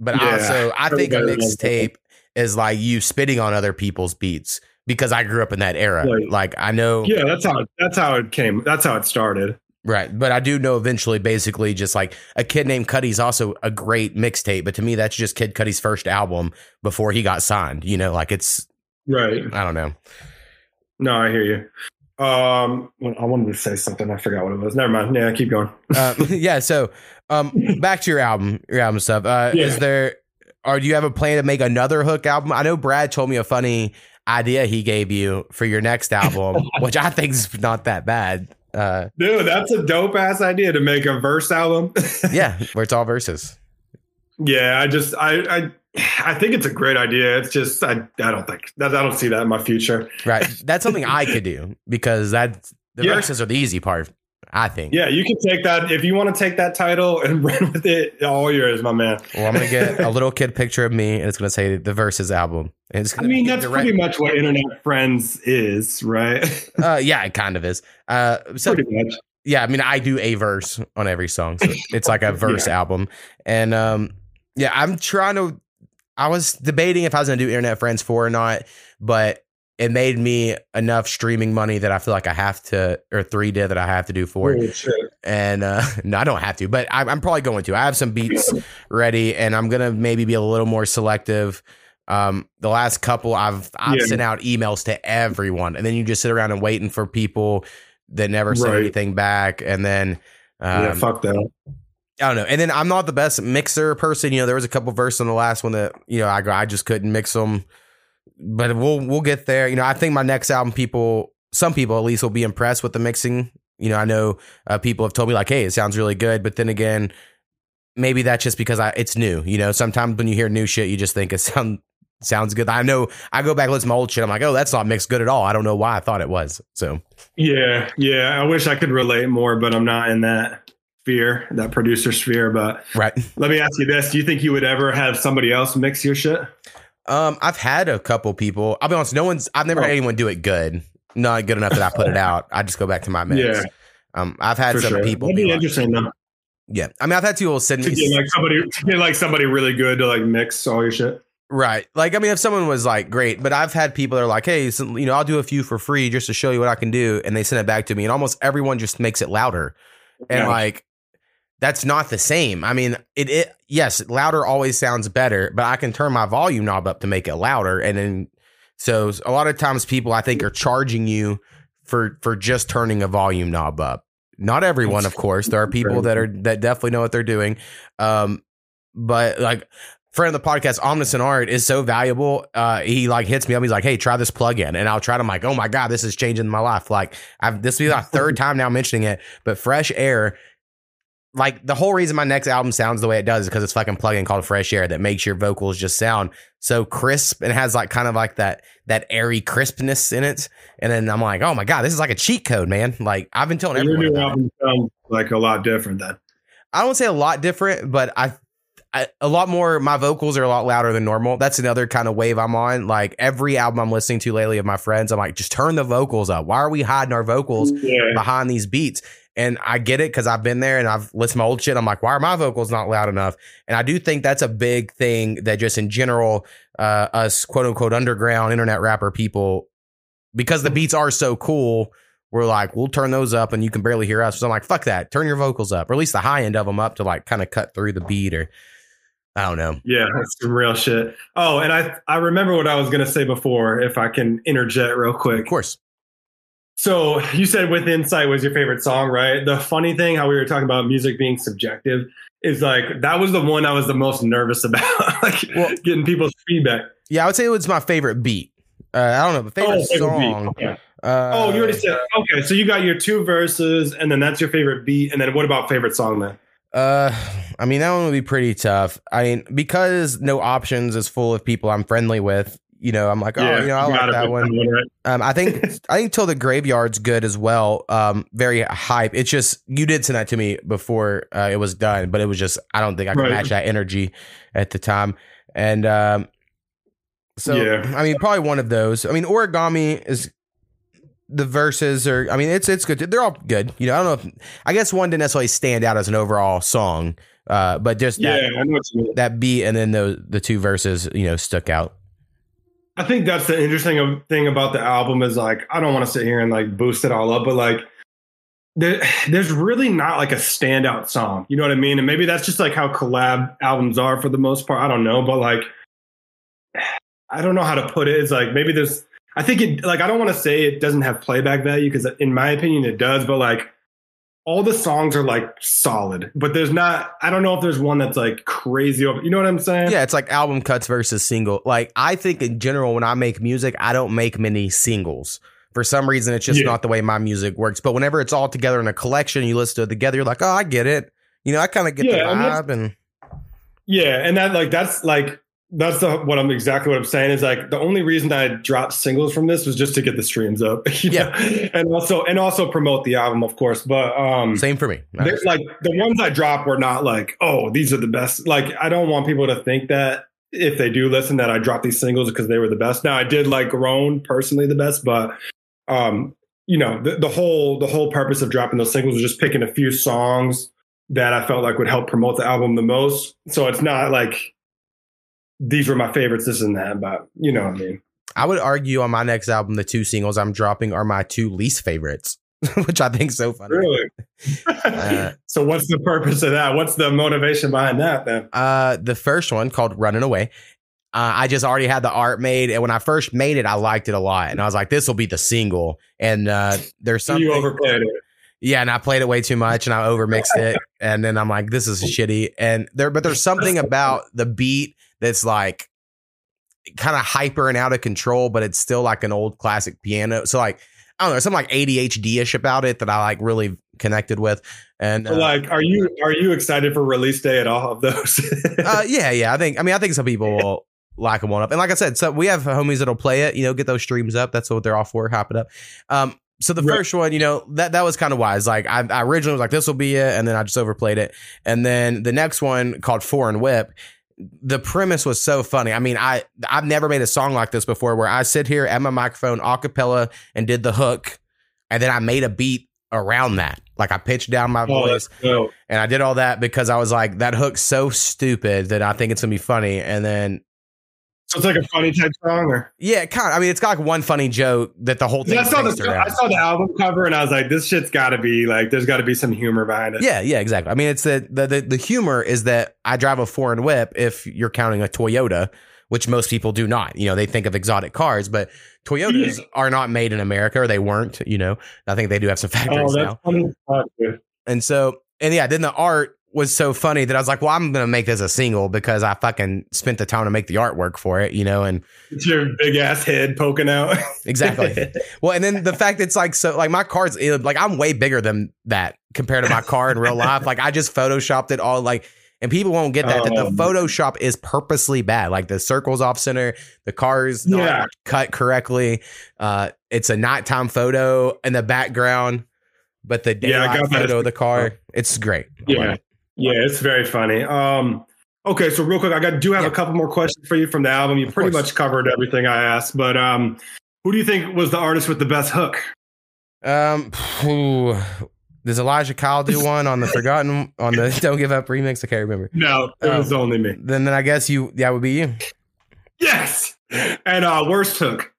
but Yeah, also, I think a everybody loves that. mixtape is like you spitting on other people's beats because I grew up in that era. Right. Like I know, Yeah, that's how it, that's how it came. That's how it started. right? But I do know eventually, basically, just like a kid named Cudi's also a great mixtape. But to me, that's just Kid Cudi's first album before he got signed. You know, like it's Right. I don't know. No, I hear you. Um, I wanted to say something. I forgot what it was. Never mind. Yeah, keep going. Uh, yeah. So, um, back to your album, your album stuff. Uh, Yeah. Is there, or do you have a plan to make another Hook album? I know Brad told me a funny idea he gave you for your next album, which I think is not that bad. Uh, Dude, that's a dope ass idea to make a verse album. yeah, where it's all verses. yeah, I just I I I think it's a great idea. It's just I I don't think that I don't see that in my future. Right. That's something I could do because that the Yeah. verses are the easy part. I think. Yeah, you can take that if you want to take that title and run with it. All yours, my man. Well, I'm gonna get a little kid picture of me, and it's gonna say the verses album. And it's I mean, that's direct- pretty much what Internet Friends is, right? Uh, yeah, it kind of is. Uh, so pretty much. yeah, I mean, I do a verse on every song, so it's like a verse album. And um, yeah, I'm trying to. I was debating if I was gonna do Internet Friends four or not, but it made me enough streaming money that I feel like I have to, or three did that I have to do four. Holy shit. And uh, no, I don't have to, but I'm, I'm probably going to. I have some beats ready, and I'm gonna maybe be a little more selective. Um, the last couple, I've I've Yeah. sent out emails to everyone, and then you just sit around and waiting for people that never send Right. anything back, and then um, yeah, fuck that. I don't know. And then I'm not the best mixer person. You know, there was a couple verses on the last one that you know I I just couldn't mix them. But we'll we'll get there. You know, I think my next album, people, some people at least, will be impressed with the mixing. You know, I know uh, people have told me like, "Hey, it sounds really good," but then again, maybe that's just because I it's new. You know, sometimes when you hear new shit, you just think it sound sounds good. I know I go back and listen to my old shit. I'm like, oh, that's not mixed good at all. I don't know why I thought it was. So Yeah, yeah. I wish I could relate more, but I'm not in that sphere, that producer sphere. But Right. let me ask you this: Do you think you would ever have somebody else mix your shit? Um, I've had a couple people. I'll be honest. No one's. I've never Oh. had anyone do it good. Not good enough that I put it out. I just go back to my mix. Yeah. Um, I've had For some sure. people. That'd Be be like, though. yeah. I mean, I've had people send To me. get like somebody, to get like somebody really good to like mix all your shit. Right. Like, I mean, if someone was like, great, but I've had people that are like, hey, so, you know, I'll do a few for free just to show you what I can do. And they send it back to me, and almost everyone just makes it louder. And Yeah. like, that's not the same. I mean, it, it, yes, louder always sounds better, but I can turn my volume knob up to make it louder. And then, so a lot of times people I think are charging you for, for just turning a volume knob up. Not everyone, of course. There are people that are, that definitely know what they're doing. Um, but like, friend of the podcast, Omniscient Art, is so valuable. Uh, he like hits me up. He's like, "Hey, try this plugin," and I'll try it. I'm like, "Oh my god, this is changing my life." Like, I've this will be my third time now mentioning it, but Fresh Air. Like the whole reason my next album sounds the way it does is because it's fucking plugin called Fresh Air that makes your vocals just sound so crisp and has like kind of like that that airy crispness in it. And then I'm like, oh my god, this is like a cheat code, man. Like I've been telling Your everyone. new album sounds like a lot different then. I don't say a lot different, but I, I a lot more. My vocals are a lot louder than normal. That's another kind of wave I'm on. Like every album I'm listening to lately of my friends, I'm like, just turn the vocals up. Why are we hiding our vocals Yeah. behind these beats? And I get it because I've been there and I've listened to my old shit. I'm like, why are my vocals not loud enough? And I do think that's a big thing that just in general, uh, us quote unquote underground internet rapper people, because the beats are so cool, we're like, we'll turn those up and you can barely hear us. So I'm like, fuck that. Turn your vocals up, or at least the high end of them up to like kind of cut through the beat or I don't know. Yeah, that's some real shit. Oh, and I I remember what I was gonna say before, if I can interject real quick. Of course. So you said with insight was your favorite song, right? The funny thing, how we were talking about music being subjective, is like that was the one I was the most nervous about, like Well- getting people's feedback. Yeah, I would say it was my favorite beat. Uh, I don't know, the favorite Oh, favorite song. Okay. Uh, oh, you already said okay. So you got your two verses, and then that's your favorite beat, and then what about favorite song then? Uh, I mean that one would be pretty tough. I mean because no options is full of people I'm friendly with. You know, I'm like, oh, you know, I like that one. right? Um, I think I think till the graveyard's good as well. Um, very hype. It's just you did send that to me before uh, it was done, but it was just I don't think I could Right. match that energy at the time. And um, so Yeah. I mean, probably one of those. I mean, origami is the verses are. I mean, it's it's good. They're all good. You know, I don't know. if I guess one didn't necessarily stand out as an overall song, uh, but just Yeah, that I know what you mean. that beat and then the the two verses, you know, stuck out. I think that's the interesting thing about the album is like I don't want to sit here and like boost it all up, but like there, there's really not like a standout song. You know what I mean? And maybe that's just like how collab albums are for the most part. I don't know, but like I don't know how to put it. It's like maybe there's I think it like I don't want to say it doesn't have playback value because in my opinion it does, but like all the songs are like solid, but there's not. I don't know if there's one that's like crazy. Over, you know what I'm saying? Yeah, it's like album cuts versus single. Like I think in general, when I make music, I don't make many singles. For some reason, it's just Yeah. not the way my music works. But whenever it's all together in a collection, you listen to it together, you're like, oh, I get it. You know, I kind of get Yeah, the and vibe. And Yeah, and that like that's like that's the what I'm exactly what I'm saying is like the only reason I dropped singles from this was just to get the streams up. Yeah. know? and also and also promote the album, of course. But um, same for me. there's like the ones I dropped were not like oh these are the best. Like I don't want people to think that if they do listen that I dropped these singles because they were the best. Now I did like Grown personally the best, but um, you know the, the whole the whole purpose of dropping those singles was just picking a few songs that I felt like would help promote the album the most. So it's not like these were my favorites, this and that, but you know what I mean. I would argue on my next album, the two singles I'm dropping are my two least favorites, which I think is so funny. Really? Uh, so what's the purpose of that? What's the motivation behind that then? Uh, the first one called Running Away. Uh, I just already had the art made, and when I first made it, I liked it a lot, and I was like, "This will be the single." And uh, there's So something, you overplayed it. Yeah, and I played it way too much, and I overmixed it, and then I'm like, "This is shitty." And there, but there's something about the beat that's like kind of hyper and out of control, but it's still like an old classic piano. So like, I don't know, something like ADHD ish about it that I like really connected with, and uh, like, are you are you excited for release day at all of those? uh, yeah, yeah. I think. I mean, I think some people will like them one up. And like I said, so we have homies that'll play it. You know, get those streams up. That's what they're all for. Hop it up. Um, so the Right. first one, you know, that that was kind of wise. Like I, I originally was like, this will be it, and then I just overplayed it. And then the next one called Foreign Whip. The premise was so funny. I mean, I I've never made a song like this before, where I sit here at my microphone a cappella and did the hook, and then I made a beat around that. Like I pitched down my Oh, voice and I did all that because I was like, that hook's so stupid that I think it's gonna be funny. And then So it's like a funny type song, or yeah, kind of. I mean, it's got like one funny joke that the whole thing. I saw the around. I saw the album cover and I was like, this shit's got to be like, there's got to be some humor behind it. Yeah, yeah, exactly. I mean, it's the, the the the humor is that I drive a foreign whip. If you're counting a Toyota, which most people do not, you know, they think of exotic cars, but Toyotas Yeah. are not made in America, or they weren't. You know, I think they do have some Oh, factories that's now. funny. as fuck, dude. And so, and yeah, then the art was so funny that I was like, well, I'm gonna make this a single because I fucking spent the time to make the artwork for it, you know, and It's your big ass head poking out. exactly. Well, and then the fact that it's like so, like my car's eh, like I'm way bigger than that compared to my car in real life. Like I just photoshopped it all, like, and people won't get that that the Oh. Photoshop is purposely bad. Like the circles off center, the car's not Yeah. cut correctly. Uh, it's a nighttime photo in the background, but the Yeah, daylight that. photo of the car, it's great. Yeah. Yeah, it's very funny. Um, okay, so real quick, I got do have Yeah. a couple more questions for you from the album. You Of pretty course. much covered everything I asked, but um, who do you think was the artist with the best hook? Um, phew. does Elijah Kyle do one on the Forgotten on the Don't Give Up remix? I can't remember. No, it Oh. was only me. Then, then I guess you that would be you. Yes, and uh, worst hook.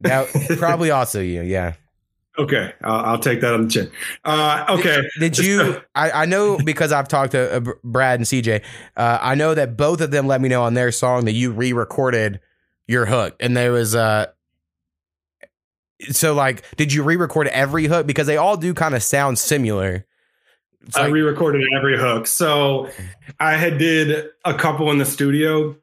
That probably also you. Yeah. Okay, I'll, I'll take that on the chin. Uh, okay, Did you? I, I know because I've talked to uh, Brad and CJ. Uh, I know that both of them let me know on their song that you re-recorded your hook, and there was uh. So like, did you re-record every hook because they all do kind of sound similar? I re-recorded every hook. So I had did a couple in the studio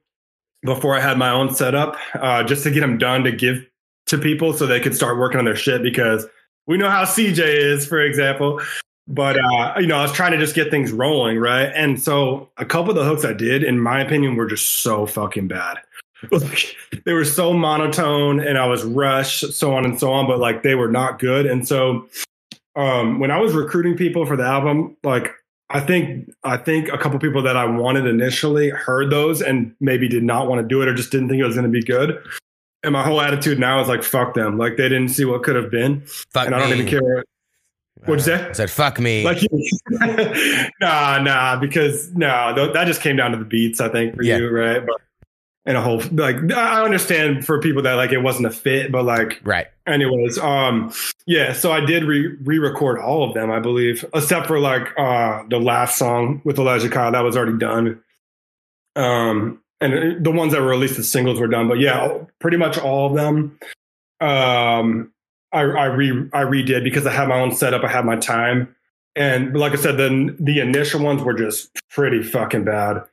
before I had my own setup, uh, just to get them done to give to people so they could start working on their shit because we know how CJ is, for example. But uh, you know, I was trying to just get things rolling, right? And so a couple of the hooks I did, in my opinion, were just so fucking bad. Like, they were so monotone and I was rushed, so on and so on, but like they were not good. And so um, when I was recruiting people for the album, like I think I think a couple people that I wanted initially heard those and maybe did not want to do it or just didn't think it was going to be good. And my whole attitude now is like fuck them. Like they didn't see what could have been, fuck and I don't me. even care. What'd you say? I said fuck me. Like nah, nah, because no, th- that just came down to the beats. I think for Yeah. you, right? But and a whole like I understand for people that like it wasn't a fit, but like right. anyways um yeah so i did re- re-record all of them i believe except for like uh the last song with elijah kyle that was already done um and the ones that were released as singles were done but yeah pretty much all of them um i i re i redid because i had my own setup i had my time and like i said then the initial ones were just pretty fucking bad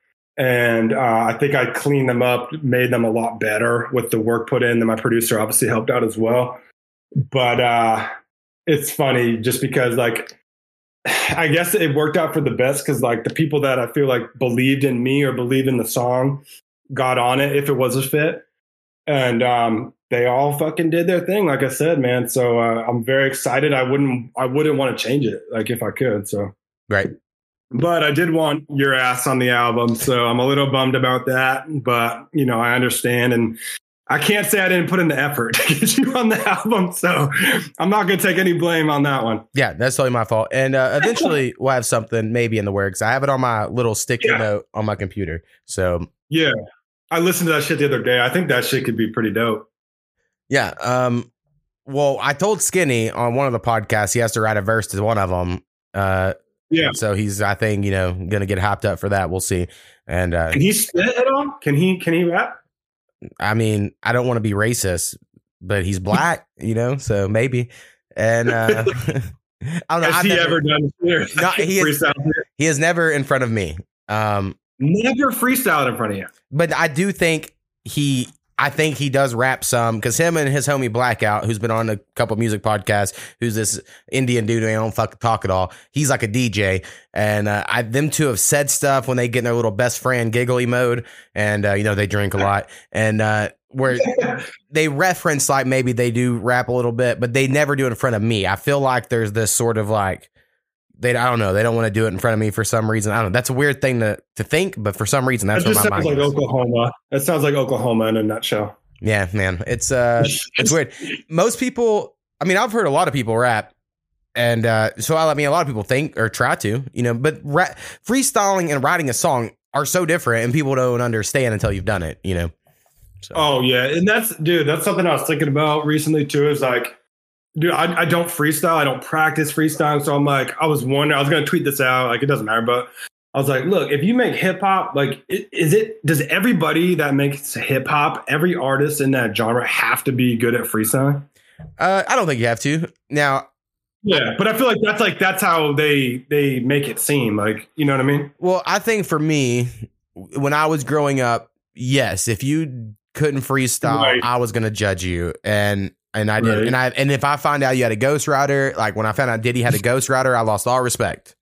and uh, I think I cleaned them up, made them a lot better with the work put in. Then my producer obviously helped out as well. But uh, it's funny just because, like, I guess it worked out for the best because, like, the people that I feel like believed in me or believed in the song got on it if it was a fit, and um, they all fucking did their thing. Like I said, man. So uh, I'm very excited. I wouldn't, I wouldn't want to change it, like if I could. So Right. but I did want your ass on the album, so I'm a little bummed about that. But you know, I understand, and I can't say I didn't put in the effort to get you on the album. So I'm not going to take any blame on that one. Yeah, that's totally my fault. And uh, eventually we'll have something maybe in the works. I have it on my little sticky Yeah. note on my computer. So Yeah, I listened to that shit the other day. I think that shit could be pretty dope. yeah. Um. Well, I told Skinny on one of the podcasts he has to write a verse to one of them. Uh. Yeah. So he's, I think, you know, gonna get hopped up for that. We'll see. And uh, Can he spit at all? Can he? Can he rap? I mean, I don't want to be racist, but he's black, you know, so maybe. And uh, I don't know. Has I've he never- ever done here? No, he is- he is never in front of me. Um, Never freestyled in front of you. but I do think he I think he does rap some because him and his homie Blackout, who's been on a couple music podcasts, who's this Indian dude who don't fucking talk at all. He's like a DJ, and uh, I them two have said stuff when they get in their little best friend giggly mode, and uh, you know they drink a lot, and uh, where they reference like maybe they do rap a little bit, but they never do it in front of me. I feel like there's this sort of like they I don't know they don't want to do it in front of me for some reason. I don't know. That's a weird thing to to think, but for some reason that's That just sounds mind like goes. Oklahoma. That sounds like Oklahoma in a nutshell. Yeah, man, it's uh it's weird. Most people, I mean, I've heard a lot of people rap. And uh, so, I mean, a lot of people think or try to, you know, but ra- freestyling and writing a song are so different, and people don't understand until you've done it, you know. So, Oh yeah, and that's dude. That's something I was thinking about recently too. Is like, dude, I, I don't freestyle. I don't practice freestyle. So I'm like, I was wondering. I was gonna tweet this out. Like, it doesn't matter. But I was like, look, if you make hip hop, like, is it? Does everybody that makes hip hop, every artist in that genre, have to be good at freestyling? uh, I don't think you have to. Now, Yeah, but I feel like that's like that's how they they make it seem. Like, you know what I mean? Well, I think for me, when I was growing up, yes, if you couldn't freestyle, Right. I was gonna judge you, and and I did, Right. and I and if I find out you had a ghost rider, like when I found out Diddy had a ghost rider, I lost all respect.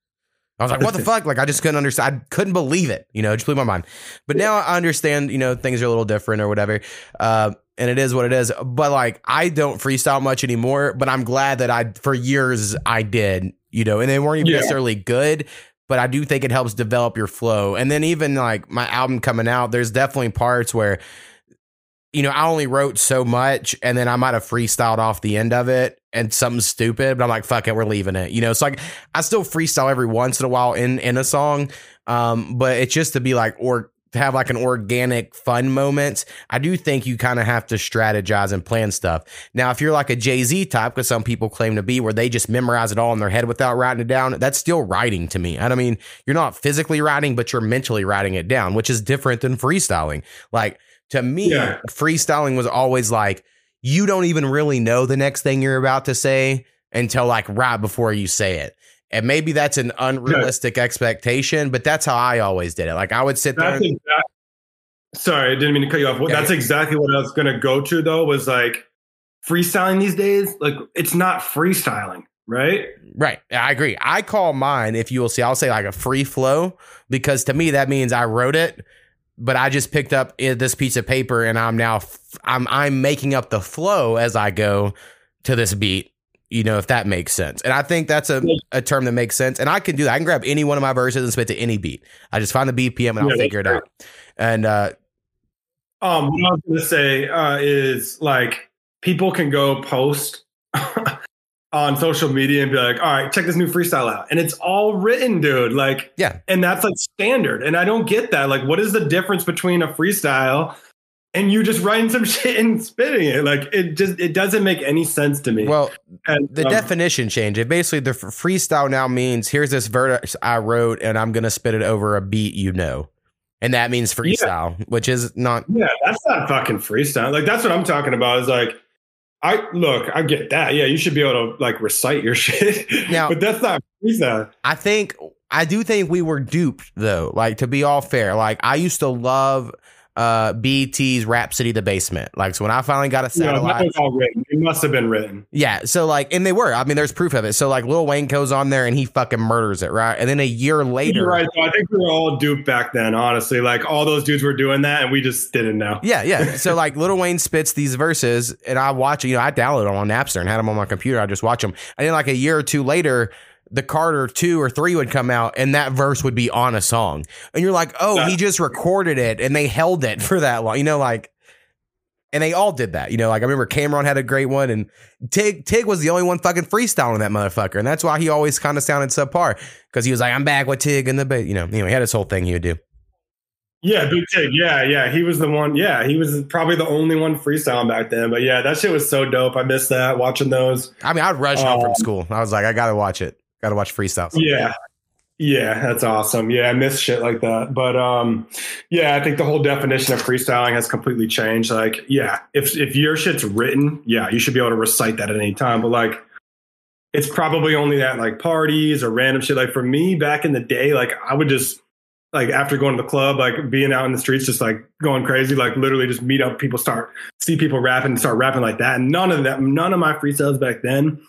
I was like, what the fuck? Like, I just couldn't understand. I couldn't believe it. You know, it just blew my mind. But now I understand, you know, things are a little different or whatever. Uh, and it is what it is. But like, I don't freestyle much anymore, but I'm glad that I, for years, I did, you know, and they weren't even Yeah. necessarily good, but I do think it helps develop your flow. And then even like my album coming out, there's definitely parts where, you know, I only wrote so much and then I might have freestyled off the end of it and something stupid, but I'm like, fuck it, we're leaving it. You know, it's like I still freestyle every once in a while in in a song. Um, but it's just to be like or have like an organic fun moment. I do think you kind of have to strategize and plan stuff. Now, if you're like a Jay-Z type, because some people claim to be, where they just memorize it all in their head without writing it down, that's still writing to me. I mean, you're not physically writing, but you're mentally writing it down, which is different than freestyling. Like to me, Yeah. freestyling was always like you don't even really know the next thing you're about to say until like right before you say it. And maybe that's an unrealistic expectation, but that's how I always did it. Like I would sit there. That's exact. Sorry, I didn't mean to cut you off. Well, Yeah, that's yeah. exactly what I was going to go to though. Was like freestyling these days. Like it's not freestyling, right? Right. I agree. I call mine, if you will see, I'll say like a free flow because to me that means I wrote it, but I just picked up this piece of paper and I'm now I'm I'm making up the flow as I go to this beat. You know, if that makes sense. And I think that's a, a term that makes sense. And I can do that. I can grab any one of my verses and spit to any beat. I just find the BPM and I'll figure it out. And uh Um, what I was going to say uh, is like people can go post on social media and be like, "All right, check this new freestyle out," and it's all written, dude. Like, Yeah. and that's like standard. And I don't get that. Like, what is the difference between a freestyle? And you just writing some shit and spitting it, like it just it doesn't make any sense to me. well, and, the um, definition change. It basically the freestyle now means here's this verse I wrote and I'm gonna spit it over a beat you know, and that means freestyle, which is not. Yeah, that's not fucking freestyle. Like that's what I'm talking about. Is like, I look, I get that. Yeah, you should be able to like recite your shit. Now- but that's not. I think I do think we were duped though. Like to be all fair, like I used to love uh BET's Rhapsody the Basement. Like so when I finally got a satellite. was all written. It must have been written. Yeah, so like, and they were. I mean, there's proof of it. So like, Lil Wayne goes on there and he fucking murders it, right? And then a year later, You're right. though. I think we were all duped back then. Honestly, like all those dudes were doing that, and we just didn't know. Yeah, yeah. So like Lil Wayne spits these verses and I watch it, you know, I downloaded them on Napster and had them on my computer. I just watch them. And then like a year or two later, the Carter two or three would come out and that verse would be on a song. And you're like, oh, he just recorded it and they held it for that long. You know, like and they all did that. You know, like I remember Cam'ron had a great one and Tig Tig was the only one fucking freestyling that motherfucker. And that's why he always kind of sounded subpar. Because he was like, I'm back with Tig and the ba-" you know, anyway, he had his whole thing he would do. Yeah, Big Tig. Yeah, yeah. He was the one. Yeah, he was probably the only one freestyling back then. But yeah, that shit was so dope. I missed that watching those. I mean, I'd rush home from Um, school. I was like, I gotta watch it. Gotta watch freestyles. Yeah. Yeah, that's awesome. Yeah, I miss shit like that. But um yeah, I think the whole definition of freestyling has completely changed. Like, yeah, if if your shit's written, yeah, you should be able to recite that at any time. But like it's probably only at like parties or random shit. Like for me back in the day, like I would just like after going to the club, like being out in the streets, just like going crazy, like literally just meet up people, start see people rapping, start rapping like that. And none of that, none of my freestyles back then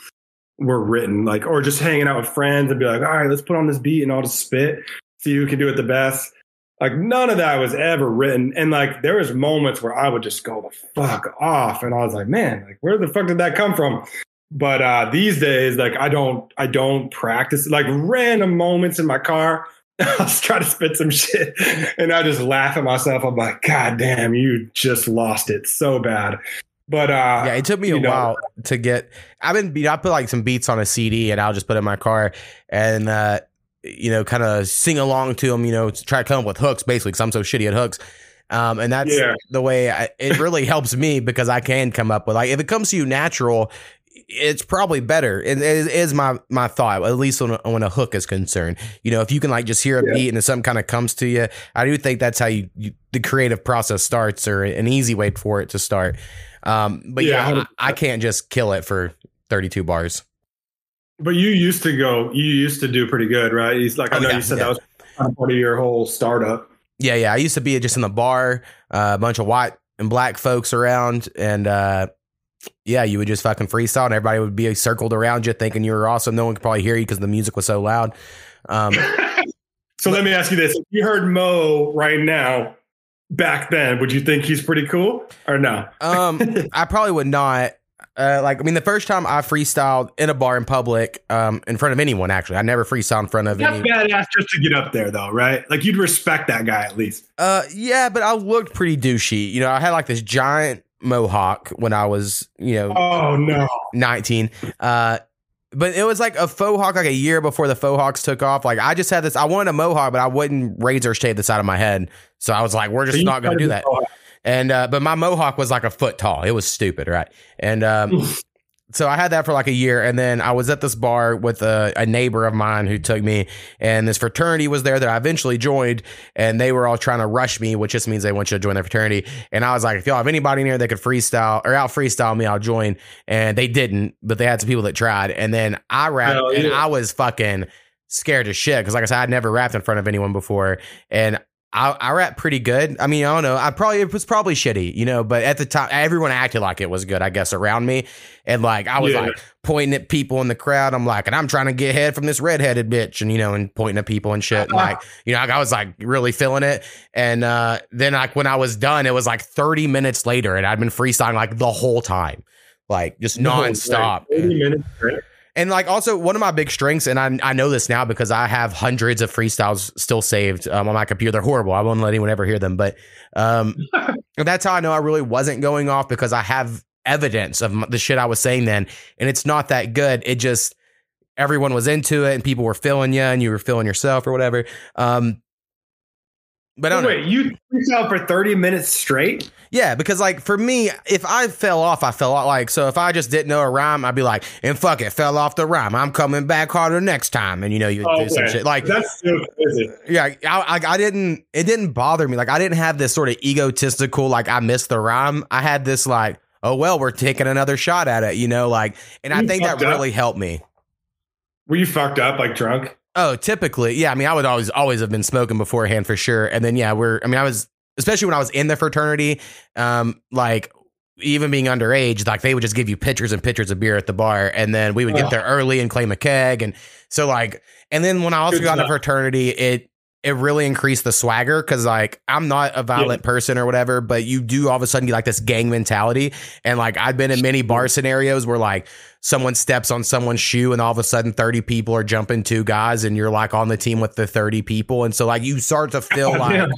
were written, like or just hanging out with friends and be like, all right, let's put on this beat and I'll just spit, see who can do it the best. Like none of that was ever written. And like there was moments where I would just go the fuck off. And I was like, man, like where the fuck did that come from? But uh these days, like I don't I don't practice like random moments in my car. I'll try to spit some shit and I just laugh at myself. I'm like, God damn, you just lost it so bad. But uh Yeah, it took me a know- while to get. I've been beat. I put like some beats on a CD, and I'll just put it in my car, and uh, you know, kind of sing along to them. You know, to try to come up with hooks, basically, because I'm so shitty at hooks. Um, and that's Yeah. the way I, it really helps me because I can come up with like if it comes to you natural, it's probably better. It, it is my my thought, at least when, when a hook is concerned. You know, if you can like just hear a Yeah. beat and something kind of comes to you, I do think that's how you, you the creative process starts, or an easy way for it to start. Um, but yeah, Yeah, I, I can't just kill it for 32 bars. But you used to go, you used to do pretty good, right? He's like, I Oh, know yeah, you said yeah. that was part of your whole startup. Yeah, yeah. I used to be just in the bar, uh, a bunch of white and black folks around, and uh, yeah, you would just fucking freestyle, and everybody would be circled around you, thinking you were awesome. No one could probably hear you because the music was so loud. Um, So let me ask you this: If you heard Mo right now, back then, would you think he's pretty cool or no? um, I probably would not. Uh, like, I mean, the first time I freestyled in a bar in public, um, in front of anyone, actually, I never freestyled in front of That's any. badass just to get up there, though, right? Like you'd respect that guy at least. Uh, yeah, but I looked pretty douchey. You know, I had like this giant mohawk when I was, you know, Oh no! 19. Uh, but it was like a faux hawk like a year before the faux hawks took off. Like I just had this, I wanted a mohawk, but I wouldn't razor shave the side of my head. So I was like, we're just not going to do that. And, uh, but my mohawk was like a foot tall. It was stupid. Right. And, um, so I had that for like a year, and then I was at this bar with a, a neighbor of mine who took me, and this fraternity was there that I eventually joined, and they were all trying to rush me, which just means they want you to join their fraternity. And I was like, if y'all have anybody in here that could freestyle or out freestyle me, I'll join. And they didn't, but they had some people that tried. And then I rapped, Hell and. I was fucking scared as shit because, like I said, I'd never rapped in front of anyone before, and I, I rap pretty good. I mean, I don't know. I probably it was probably shitty, you know. But at the time, everyone acted like it was good. I guess around me, and like I was Yeah. like pointing at people in the crowd. I'm like, and I'm trying to get head from this redheaded bitch, and you know, and pointing at people and shit. And like, you know, I was like really feeling it. And uh, then like when I was done, it was like 30 minutes later, and I'd been freestyling like the whole time, like just No, like, nonstop. 80 minutes straight. And like also one of my big strengths, and I I know this now because I have hundreds of freestyles still saved um, on my computer. They're horrible. I won't let anyone ever hear them. But um, that's how I know I really wasn't going off because I have evidence of the shit I was saying then, and it's not that good. It just everyone was into it, and people were feeling you, and you were feeling yourself or whatever. Um, but I don't know. Wait, you freestyle for thirty minutes straight? Yeah, because like for me, if I fell off, I fell off. Like so, if I just didn't know a rhyme, I'd be like, "And fuck it, fell off the rhyme. I'm coming back harder next time." And you know, you would do some shit like, That's still crazy. yeah, I, I, I didn't. It didn't bother me. Like I didn't have this sort of egotistical, like I missed the rhyme. I had this like, oh well, we're taking another shot at it, you know, like, and I think that up. really helped me. Were you fucked up, like drunk? Oh, typically, yeah. I mean, I would always always have been smoking beforehand for sure, and then yeah, we're. I mean, I was especially when I was in the fraternity, um, like even being underage, like they would just give you pitchers and pitchers of beer at the bar, and then we would get Oh. there early and claim a keg, and so like, and then when I also Good got into stuff. fraternity, it it really increased the swagger because like I'm not a violent person or whatever, but you do all of a sudden get like this gang mentality, and like I've been in many bar scenarios where like someone steps on someone's shoe and all of a sudden 30 people are jumping two guys and you're like on the team with the 30 people. And so like you start to feel like damn.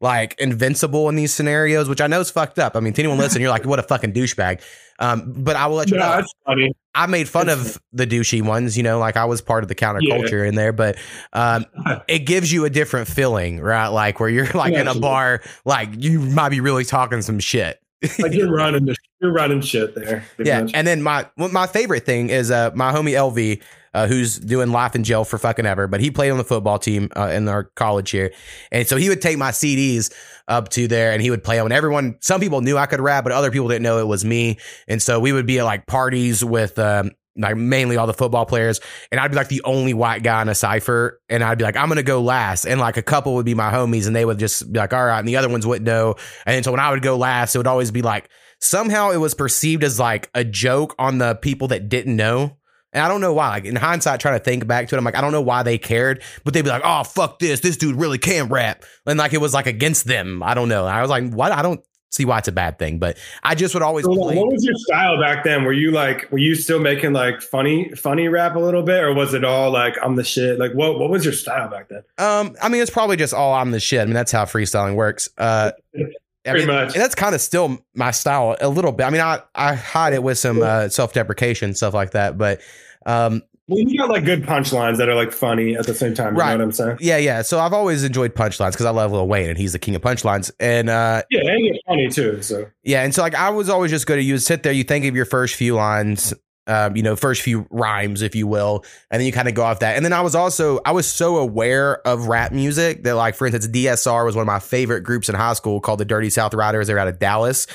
like invincible in these scenarios which i know is fucked up. I mean to anyone listening you're like what a fucking douchebag um but i will let you No, know that's i made fun It's- of the douchey ones you know like i was part of the counterculture in there but um it gives you a different feeling right? Like where you're like in a bar like you might be really talking some shit. Like you're running, the, you're running shit there. yeah, much. and then my my favorite thing is uh my homie LV, uh, who's doing life in jail for fucking ever, but he played on the football team uh, in our college here, and so he would take my CDs up to there and he would play on everyone, some people knew I could rap, but other people didn't know it was me, and so we would be at like parties with um like mainly all the football players, and I'd be like the only white guy in a cipher, and I'd be like, I'm gonna go last, and like a couple would be my homies, and they would just be like, all right, and the other ones wouldn't know, and so when I would go last, it would always be like somehow it was perceived as like a joke on the people that didn't know. And I don't know why. Like in hindsight, trying to think back to it, I'm like, I don't know why they cared, but they'd be like, "Oh fuck this, this dude really can rap," and like it was like against them. I don't know. I was like, what? I don't see why it's a bad thing, but I just would always. So play. what was your style back then? Were you like, were you still making like funny, funny rap a little bit, or was it all like I'm the shit? Like, what, what was your style back then? Um, I mean, it's probably just all I'm the shit. I mean, that's how freestyling works. Uh, I Pretty mean, much. and that's kind of still my style a little bit. I mean, I I hide it with some uh, self deprecation stuff like that, but um, Well, you got like good punchlines that are like funny at the same time. You Right. know what I'm saying? yeah, yeah. So I've always enjoyed punchlines because I love Lil Wayne and he's the king of punchlines. And uh, Yeah, and you're funny too. So Yeah, and so like I was always just going to use sit there. You think of your first few lines, um, you know, first few rhymes, if you will, and then you kind of go off that. And then I was also I was so aware of rap music that like for instance, DSR was one of my favorite groups in high school called the Dirty South Rydaz. They're out of Dallas,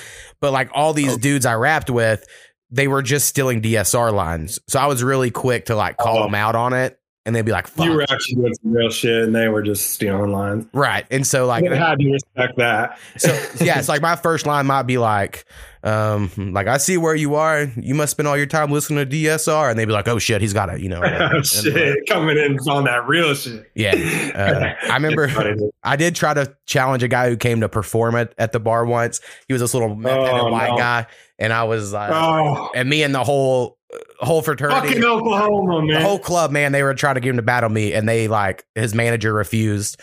but like all these Oh. dudes I rapped with, they were just stealing DSR lines. So I was really quick to like call Oh. them out on it, and they'd be like, "Fuck." you were actually doing some real shit, and they were just stealing lines. Right, and so like I had to respect that. So yeah, it's like my first line might be like, um, like I see where you are. You must spend all your time listening to DSR, and they'd be like, "Oh shit, he's got it," you know. oh, shit, coming in on that real shit. Yeah, uh, I remember It's funny, dude. I did try to challenge a guy who came to perform at, at the bar once. He was this little Oh, white no. guy, and I was like, oh, and me and the whole whole fraternity, fucking Oklahoma, the man. whole club, man, they were trying to get him to battle me, and they like his manager refused,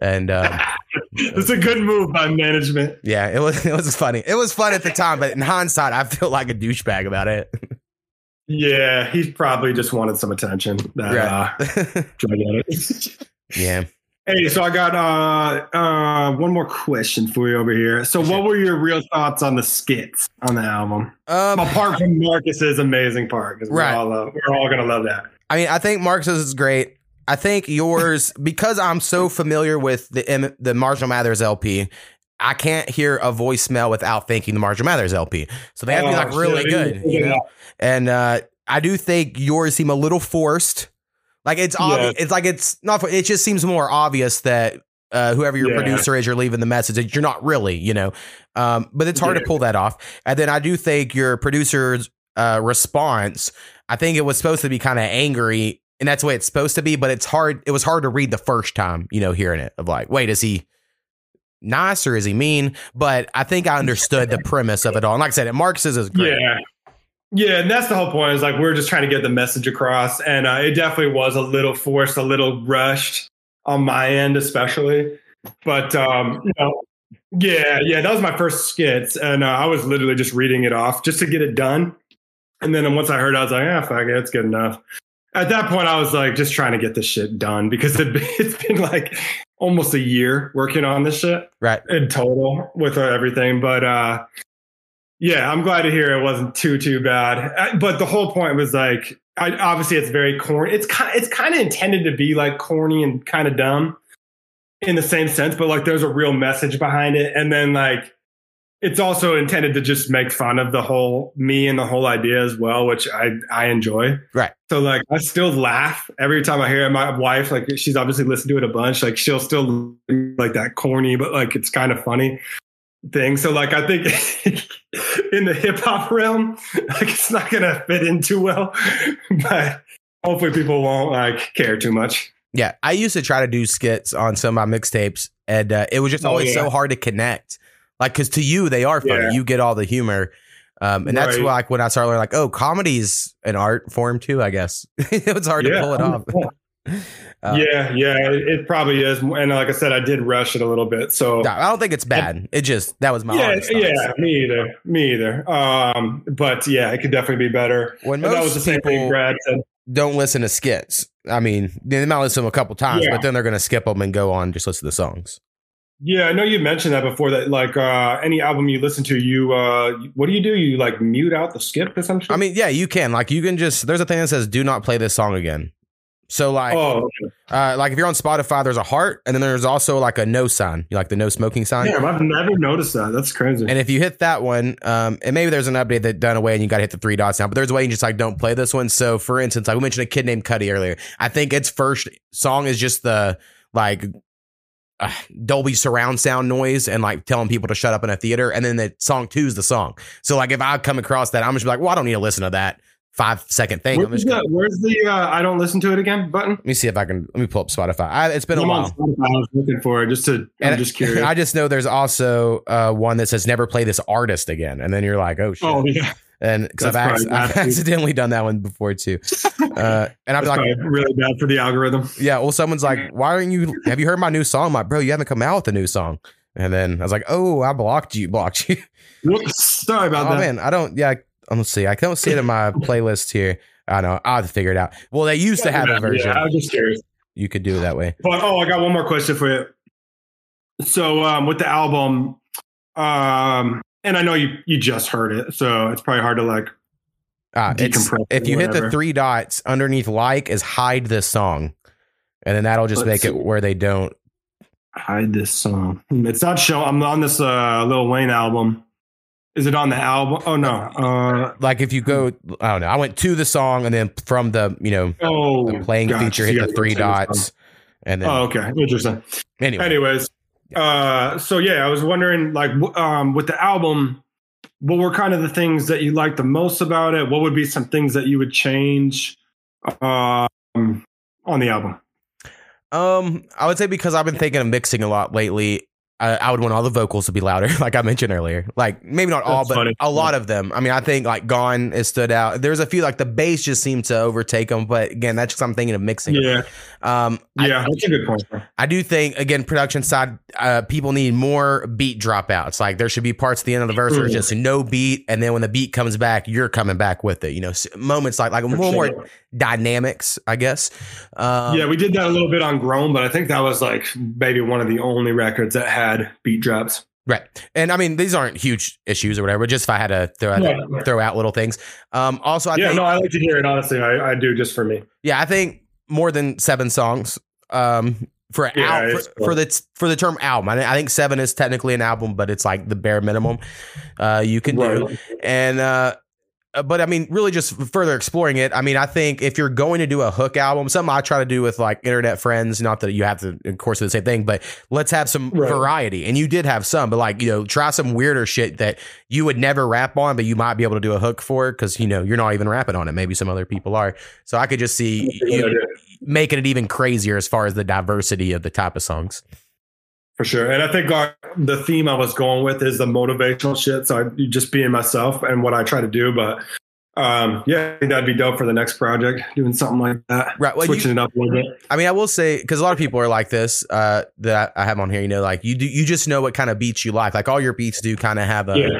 and. um it's a good move by management. Yeah, it was it was funny. It was fun at the time, but in hindsight, I feel like a douchebag about it. Yeah, he probably just wanted some attention. Uh, yeah. Hey, so I got uh, uh, one more question for you over here. So, what were your real thoughts on the skits on the album? Um, Apart from Marcus's amazing part, because Right. we're all we're all gonna love that. I mean, I think Marx's is great. I think yours because I'm so familiar with the M- the Marshall Mathers LP. I can't hear a voicemail without thinking the Marshall Mathers LP. So they have to be Oh, like really good, you know. And uh, I do think yours seem a little forced. Like it's obvious. It's like it's not. It just seems more obvious that uh, whoever your Yeah. producer is, you're leaving the message that you're not really, you know. Um, but it's hard to pull that off. And then I do think your producer's uh, response. I think it was supposed to be kind of angry, and that's the way it's supposed to be. But it's hard. It was hard to read the first time, you know, hearing it of like, wait, is he nice or is he mean? But I think I understood the premise of it all. And like I said, it Marx's is great. Yeah. Yeah, and that's the whole point. Is like we're just trying to get the message across, and uh, it definitely was a little forced, a little rushed on my end, especially. But um, you know, yeah, yeah, that was my first skits, and uh, I was literally just reading it off just to get it done. And then once I heard, it, I was like, "Ah, fuck it, it's good enough." At that point, I was like, just trying to get this shit done because it, it's been like almost a year working on this shit Right. in total with uh, everything. But uh, yeah, I'm glad to hear it wasn't too too bad. Uh, But the whole point was like, I, obviously, it's very corny. It's kind it's kind of intended to be like corny and kind of dumb in the same sense, but like there's a real message behind it. And then like it's also intended to just make fun of the whole me and the whole idea as well, which I I enjoy. Right. So like I still laugh every time I hear it. My wife, like she's obviously listened to it a bunch. Like she'll still like that corny, but like it's kind of funny thing. So like I think in the hip hop realm, like it's not gonna fit in too well. But hopefully people won't like care too much. Yeah, I used to try to do skits on some of my mixtapes, and uh, it was just Oh, always yeah. so hard to connect. Like, because to you they are funny, Yeah. you get all the humor, um, and that's Right. why, like when I started learning, like, oh, comedy's an art form too. I guess it was hard to pull it off. Uh, yeah, yeah, it, it probably is. And like I said, I did rush it a little bit. So No, I don't think it's bad. It just that was my yeah, yeah, me either, me either. Um, but yeah, it could definitely be better. When And that was the same thing Brad said. don't listen to skits, I mean, they might listen to them a couple times, Yeah. but then they're going to skip them and go on just listen to the songs. Yeah, I know you mentioned that before. That like uh, any album you listen to, you uh, what do you do? You like mute out the skip or something? I mean, yeah, you can. Like, you can just, there's a thing that says, do not play this song again. So like, Oh, okay. uh, like if you're on Spotify, there's a heart, and then there's also like a no sign, you like the no smoking sign. damn, I've never noticed that. That's crazy. And if you hit that one, um, and maybe there's an update that done away and you got to hit the three dots now, but there's a way you just like don't play this one. So for instance, like we mentioned a kid named Cudi earlier. I think its first song is just the like uh, Dolby surround sound noise and like telling people to shut up in a theater. And then the song two is the song. So like if I come across that, I'm just like, well, I don't need to listen to that five second thing. I'm Where's just the, where's the uh, I don't listen to it again button? let me see if I can, let me pull up Spotify. I, it's been a I'm on while. I was looking for it just to. And I'm just curious. I just know there's also uh, one that says never play this artist again. And then you're like, oh shit. oh yeah, and because I've, I've accidentally done that one before too. Uh, and I'm like, really bad for the algorithm. yeah. Well, someone's like, why aren't you? Have you heard my new song? I'm like, bro, you haven't come out with a new song. And then I was like, oh, I blocked you, blocked you. Sorry about oh that. man, I don't. Yeah, let's see. I don't see it in my playlist here. I don't know. I'll have to figure it out. Well, they used to have a Yeah, version. I was just curious. You could do it that way. But oh, I got one more question for you. So um, with the album, um, and I know you you just heard it, so it's probably hard to like. Ah, Decompress if you hit the three dots underneath like is hide this song, and then that'll just Let's make it where they don't. hide this song. It's not showing. I'm on this uh, Lil Wayne album. Is it on the album? Oh no. Uh, Like if you go, I don't know. I went to the song and then from the you know oh, the playing feature hit the three go to the dots, and then Oh, okay. Interesting. anyway. Anyways, uh, so yeah, I was wondering, like, um, with the album, what were kind of the things that you liked the most about it? What would be some things that you would change um, on the album? Um, I would say because I've been thinking of mixing a lot lately. I, I would want all the vocals to be louder, like I mentioned earlier. Like maybe not all, That's but funny. a lot of them. I mean, I think like "Gone" is stood out. There's a few like the bass just seemed to overtake them, but again, that's just I'm thinking of mixing. Yeah, Um, I- yeah, that's a good point. I do think again, production side, uh, people need more beat dropouts. Like there should be parts at the end of the verse where Mhm. just no beat, and then when the beat comes back, you're coming back with it. You know, moments like like a For more sure. Dynamics, I guess. Um, yeah, we did that a little bit on Grown, but I think that was like maybe one of the only records that had beat drops. Right. And I mean, these aren't huge issues or whatever. Just if I had to throw out, Right. throw out little things. Um, also, I yeah, think, no, I like to hear it. Honestly, I, I do just for me. yeah, I think more than seven songs. Um, for Yeah, al- for, for the for the term album, I, I think seven is technically an album, but it's like the bare minimum uh, you can do. And uh, Uh, but I mean, really, just further exploring it. I mean, I think if you're going to do a hook album, something I try to do with like internet friends, not that you have to, of course, do the same thing, but let's have some Right. variety. And you did have some, but like you know, try some weirder shit that you would never rap on, but you might be able to do a hook for because you know you're not even rapping on it. Maybe some other people are. So I could just see you making it even crazier as far as the diversity of the type of songs. For sure. And I think our, the theme I was going with is the motivational shit. So I just being myself and what I try to do. But um, yeah, I think that'd be dope for the next project, doing something like that. Right. Well, you- Switching it up a little bit. I mean, I will say because a lot of people are like this uh, that I have on here. You know, like you do, you just know what kind of beats you like. Like all your beats do kind of have a Yeah,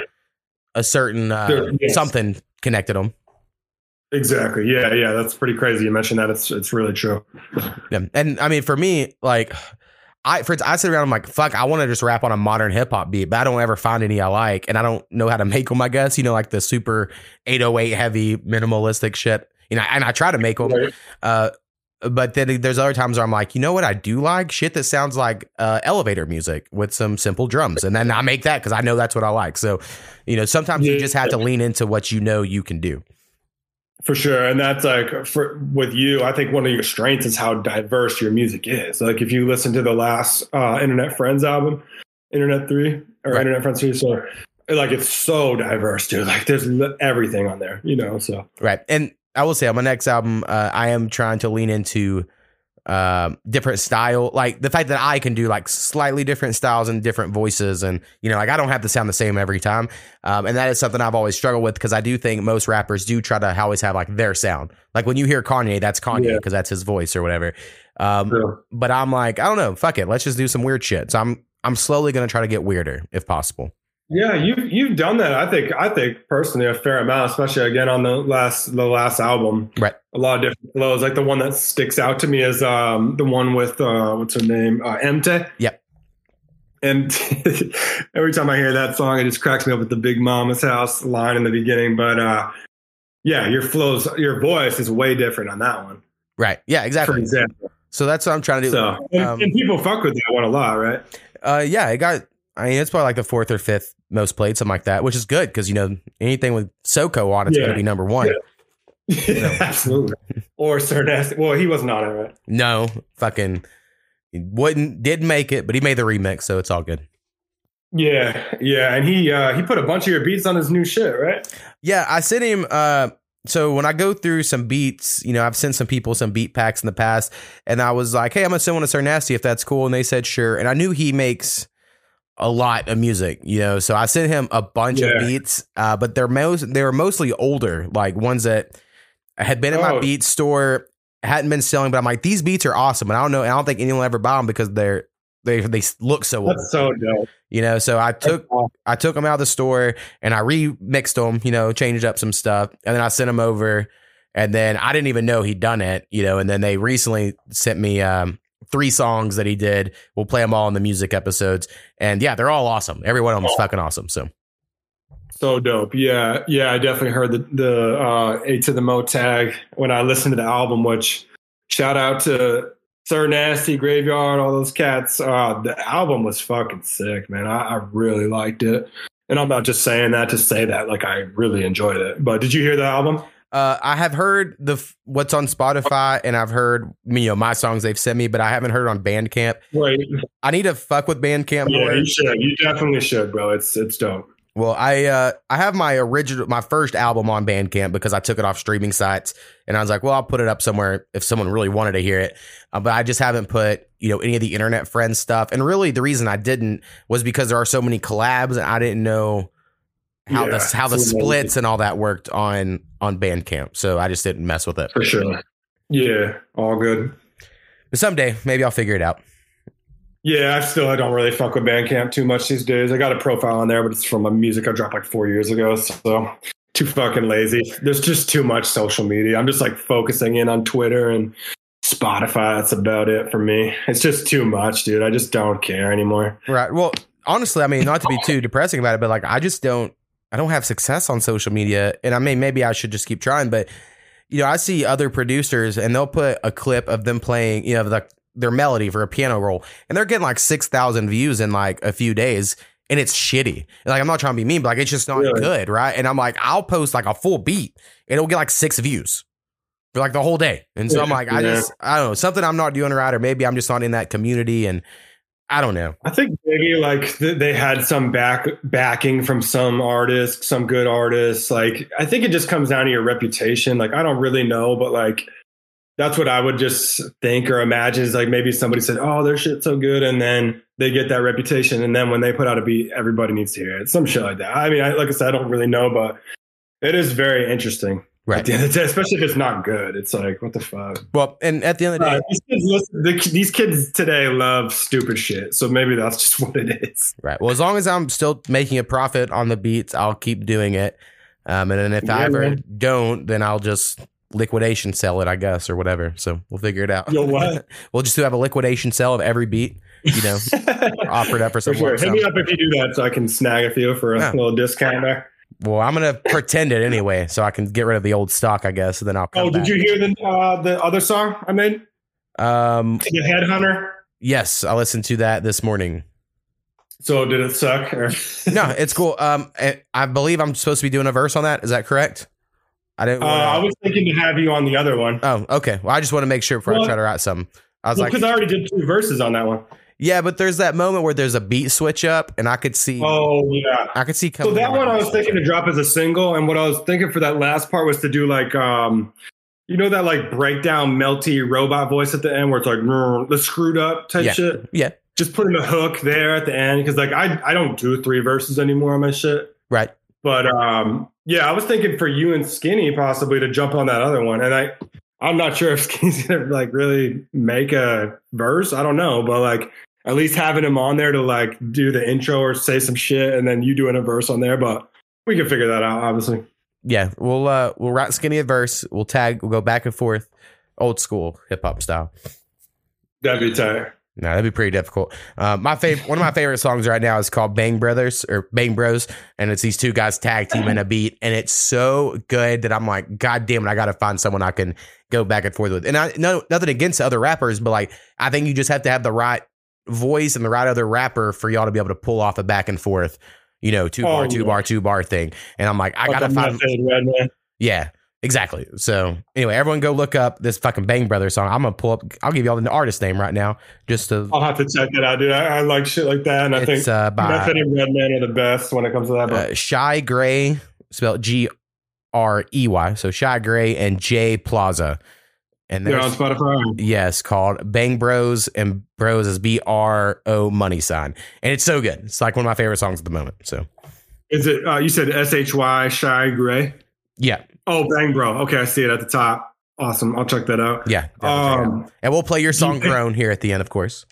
a certain uh, yes. something connected them. exactly. Yeah, yeah. That's pretty crazy. You mentioned that. It's it's really true. Yeah, and I mean, for me, like I for I sit around, I'm like, fuck, I want to just rap on a modern hip hop beat, but I don't ever find any I like, and I don't know how to make them. I guess you know, like the super 808 heavy minimalistic shit. You know, and I try to make them. Uh, but then there's other times where I'm like, you know what, I do like shit that sounds like uh, elevator music with some simple drums, and then I make that because I know that's what I like. So, you know, sometimes you just have to lean into what you know you can do. For sure. And that's like for with you, I think one of your strengths is how diverse your music is. Like if you listen to the last uh Internet Friends album, Internet Three or Right. Internet Friends Three, so like it's so diverse, dude. Like there's everything on there, you know. So Right. And I will say on my next album, uh, I am trying to lean into um different style. Like the fact that i can do like slightly different styles and different voices and you know like i don't have to sound the same every time. Um, and that is something i've always struggled with because i do think most rappers do try to always have like their sound. Like when you hear kanye that's kanye Yeah. because that's his voice or whatever. Um, yeah. but i'm like i don't know. Fuck it. Let's just do some weird shit. So i'm i'm slowly going to try to get weirder if possible Yeah, you've you've done that. I think I think personally a fair amount, especially again on the last the last album. Right. A lot of different flows. Like the one that sticks out to me is um the one with uh what's her name? Uh Emte. Yep. And every time I hear that song, it just cracks me up with the Big Mama's house line in the beginning. But uh yeah, your flows your voice is way different on that one. Right. Yeah, for exactly. example. So that's what I'm trying to do. So and, Um, and people fuck with that one a lot, right? Uh, yeah, it got. I mean, it's probably like the fourth or fifth most played, something like that, which is good because you know anything with Soko on it's Yeah. going to be number one. Yeah. Absolutely. Or Sir Nasty. Well, he wasn't on it, right? No, fucking he wouldn't did make it, but he made the remix, so it's all good. Yeah, yeah, and he uh he put a bunch of your beats on his new shit, right? Yeah, I sent him. Uh, so when I go through some beats, you know, I've sent some people some beat packs in the past, and I was like, "Hey, I'm gonna send one to Sir Nasty if that's cool," and they said sure. And I knew he makes a lot of music, you know, so I sent him a bunch Yeah. of beats, uh, but they're most they're mostly older, like ones that had been in my Oh. beat store, hadn't been selling, but I'm like, these beats are awesome, and I don't know, I don't think anyone will ever buy them because they're they they look so old, That's so dope. you know. So I took Awesome. I took them out of the store and I remixed them, you know, changed up some stuff, and then I sent them over. And then I didn't even know he'd done it, you know. And then they recently sent me um, three songs that he did. We'll play them all in the music episodes, and yeah, they're all awesome. Every one of them is fucking awesome. So So dope. Yeah, yeah, I definitely heard the the uh A to the Mo tag when I listened to the album, which shout out to Sir Nasty, Graveyard, all those cats. Uh the album was fucking sick, man. I, I really liked it. And I'm not just saying that to say that, like I really enjoyed it. But did you hear the album? Uh, I have heard the f- what's on Spotify, and I've heard you know my songs they've sent me, but I haven't heard on Bandcamp. Wait, I need to fuck with Bandcamp yeah, more. you should. You definitely should, bro. It's it's dope. Well, I uh, I have my original my first album on Bandcamp because I took it off streaming sites, and I was like, well, I'll put it up somewhere if someone really wanted to hear it. Uh, but I just haven't put you know any of the internet friends stuff, and really the reason I didn't was because there are so many collabs, and I didn't know how Yeah, the how the amazing. splits and all that worked on on Bandcamp, so I just didn't mess with it. For sure. Yeah, all good. But someday maybe I'll figure it out. Yeah, I still I don't really fuck with Bandcamp too much these days. I got a profile on there, but it's from a music I dropped like four years ago. So too fucking lazy. There's just too much social media. I'm just like focusing in on Twitter and Spotify. That's about it for me. It's just too much, dude. I just don't care anymore. Right. Well, honestly, I mean, not to be too depressing about it, but like, I just don't, I don't have success on social media, and I mean, maybe I should just keep trying. But you know, I see other producers, and they'll put a clip of them playing, you know, like their melody for a piano roll, and they're getting like six thousand views in like a few days. And it's shitty. And, Like I'm not trying to be mean, but like it's just not Really? good, right? And I'm like, I'll post like a full beat, and it'll get like six views for like the whole day. And so I'm Yeah, like, I yeah. just, I don't know, something I'm not doing right, or maybe I'm just not in that community, and I don't know. I think maybe like th- they had some back backing from some artists, some good artists. Like I think it just comes down to your reputation. Like I don't really know, but like that's what I would just think or imagine is like maybe somebody said, "Oh, their shit's so good," and then they get that reputation, and then when they put out a beat, everybody needs to hear it. Some shit like that. I mean, I, like I said, I don't really know, but it is very interesting. Right. At the end of the day, especially if it's not good, it's like what the fuck. Well, and at the end of the day, Uh, these, kids listen, the, these kids today love stupid shit, so maybe that's just what it is. Right. Well, as long as I'm still making a profit on the beats, I'll keep doing it. Um, and then if I ever man. don't, then I'll just liquidation sell it, I guess, or whatever. So we'll figure it out. Yo, what? we'll just have a liquidation sell of every beat, you know, offered up for For sure. Hit me up if you do that so I can snag a few for a Yeah. little discount there. Well, I'm gonna pretend it anyway, so I can get rid of the old stock, I guess. And then I'll come Oh, did back. you hear the uh, the other song I made? Um, The Headhunter. yes, I listened to that this morning. So did it suck? Or? No, it's cool. Um, I- I believe I'm supposed to be doing a verse on that. Is that correct? I didn't. Uh, wanna- I was thinking to have you on the other one. Oh, okay. Well, I just want to make sure before I try to write something. I was Well, like, because I already did two verses on that one. Yeah, but there's that moment where there's a beat switch up, and I could see, Oh yeah. I could see So that one I was thinking to drop as a single, and what I was thinking for that last part was to do like um, you know that like breakdown melty robot voice at the end where it's like the screwed up type Yeah. shit. Yeah, Just putting a hook there at the end because like I I don't do three verses anymore on my shit. right. But um, yeah, I was thinking for you and Skinny possibly to jump on that other one, and I I'm not sure if Skinny's gonna like really make a verse. I don't know, but like at least having him on there to like do the intro or say some shit, and then you doing a verse on there. But we can figure that out, obviously. Yeah, we'll uh we'll write skinny a verse. We'll tag. We'll go back and forth, old school hip hop style. That'd be tight. No, that'd be pretty difficult. Uh, my favorite, one of my favorite songs right now is called Bang Brothers or Bang Bros, and it's these two guys tag team in a beat, and it's so good that I'm like, God damn it, I got to find someone I can go back and forth with. And I no nothing against other rappers, but like I think you just have to have the right voice and the right other rapper for y'all to be able to pull off a back and forth, you know, two bar, two yeah. bar, two bar thing. And I'm like, I gotta find, Redman. yeah, exactly. So anyway, everyone go look up this fucking Bang Brothers song. I'm gonna pull up. I'll give y'all the artist name right now, just to. I'll have to check it out, dude. I, I like shit like that, and I think uh, by Method and Redman are the best when it comes to that. But uh, Shy Grey, spelled G R E Y. So Shy Grey and Jay Plaza. And they're on Spotify. yes, called Bang Bros, and Bros is B R O money sign. And it's so good. It's like one of my favorite songs at the moment. So, Is it? Uh, you said S H Y Shy Grey. yeah, Oh, Bang Bro. Okay, I see it at the top. Awesome. I'll check that out. yeah. it out. Um, and we'll play your you song think- Grown here at the end, of course.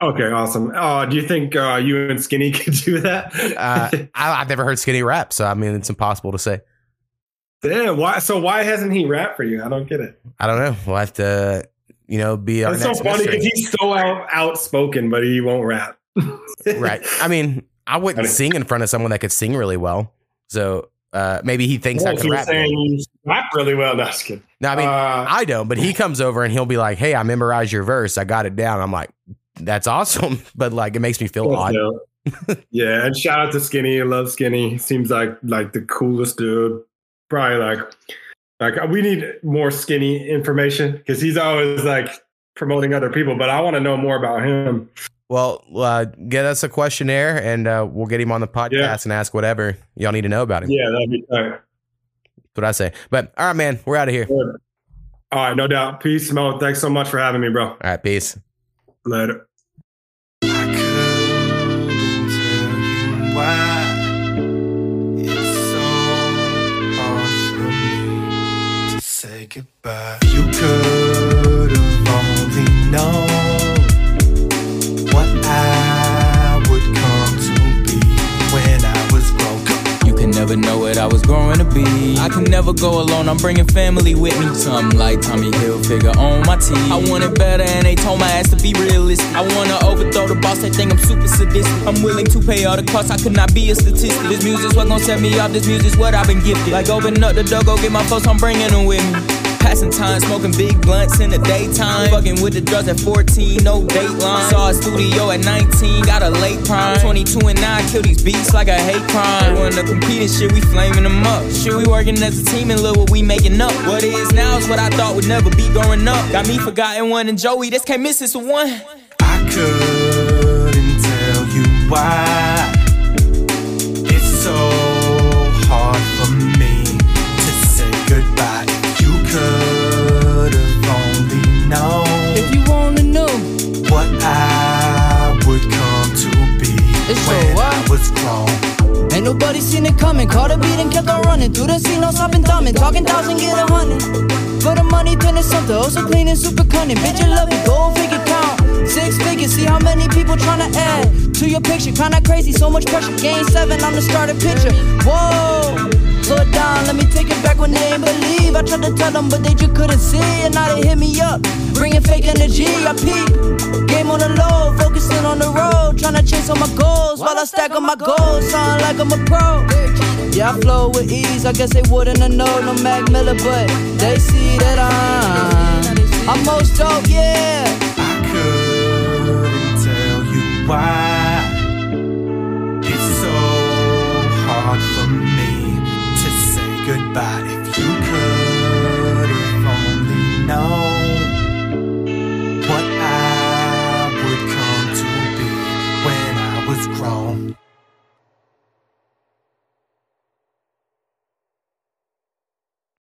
okay, awesome. Uh, do you think uh, you and Skinny could do that? Uh, I, I've never heard Skinny rap, so I mean, it's impossible to say. Damn. Why? So why hasn't he rapped for you? I don't get it. I don't know. We'll have to, you know, be It's so funny because he's so out, outspoken, but he won't rap. right. I mean, I wouldn't Funny. sing in front of someone that could sing really well. So uh, maybe he thinks Oh, I can you're rap. saying good. rap really well. Just kidding. No, I mean, Uh, I don't, but he comes over and he'll be like, "Hey, I memorized your verse. I got it down." I'm like, "That's awesome," but like, it makes me feel That's odd. yeah, and shout out to Skinny. I love Skinny. Seems like like the coolest dude. Probably like like we need more Skinny information because he's always like promoting other people. But I want to know more about him. Well, uh, get us a questionnaire and uh, we'll get him on the podcast Yeah. and ask whatever y'all need to know about him. Yeah, that'd be tight. That's what I say. But all right, man, we're out of here. All right, no doubt. Peace, Mo. Thanks so much for having me, bro. all right peace. Later. Goodbye. You could have only known what I would come to be when I was broke. You can never know what I was growing to be. I can never go alone, I'm bringing family with me. Something like Tommy Hilfiger on my team. I want it better, and they told my ass to be realistic. I wanna overthrow the boss, they think I'm super sadistic. I'm willing to pay all the costs, I could not be a statistic. This music's what gon' set me off, this music's what I've been gifted. Like open up the door, go get my folks, I'm bringing them with me. Passing time, smoking big blunts in the daytime. Fucking with the drugs at 14, no dateline. Saw a studio at 19, got a late prime. 22 and 9, kill these beats like a hate crime. Wanna compete and shit, we flaming them up. Shit, we working as a team and look what we making up. What it is now is what I thought would never be growing up. Got me forgotten one and Joey, this can't miss this one. I couldn't tell you why it's so hard for me to say goodbye. If you could have only known If you wanna know, what I would come to be It's when? I was grown. Ain't nobody seen it coming. Caught a beat and kept on running. Through the scene, no stopping, thumbing. Talking thousand, get a hundred. For the money, turn it something. Also clean and super cunning. Bitch, you love it. Go figure count. Six figures, see how many people tryna add to your picture. Kinda crazy, so much pressure. Game seven, I'm the starter pitcher. Whoa. It down, let me take it back when they ain't believe. I tried to tell them, but they just couldn't see. And now they hit me up, bringing fake energy. I peep. Game on the low, focusing on the road. Trying to chase all my goals while I stack on my goals. Sound like I'm a pro. Yeah, I flow with ease. I guess they wouldn't have known no Mac Miller, but they see that I'm. I'm most dope, yeah. I couldn't tell you why But if you could, if only know.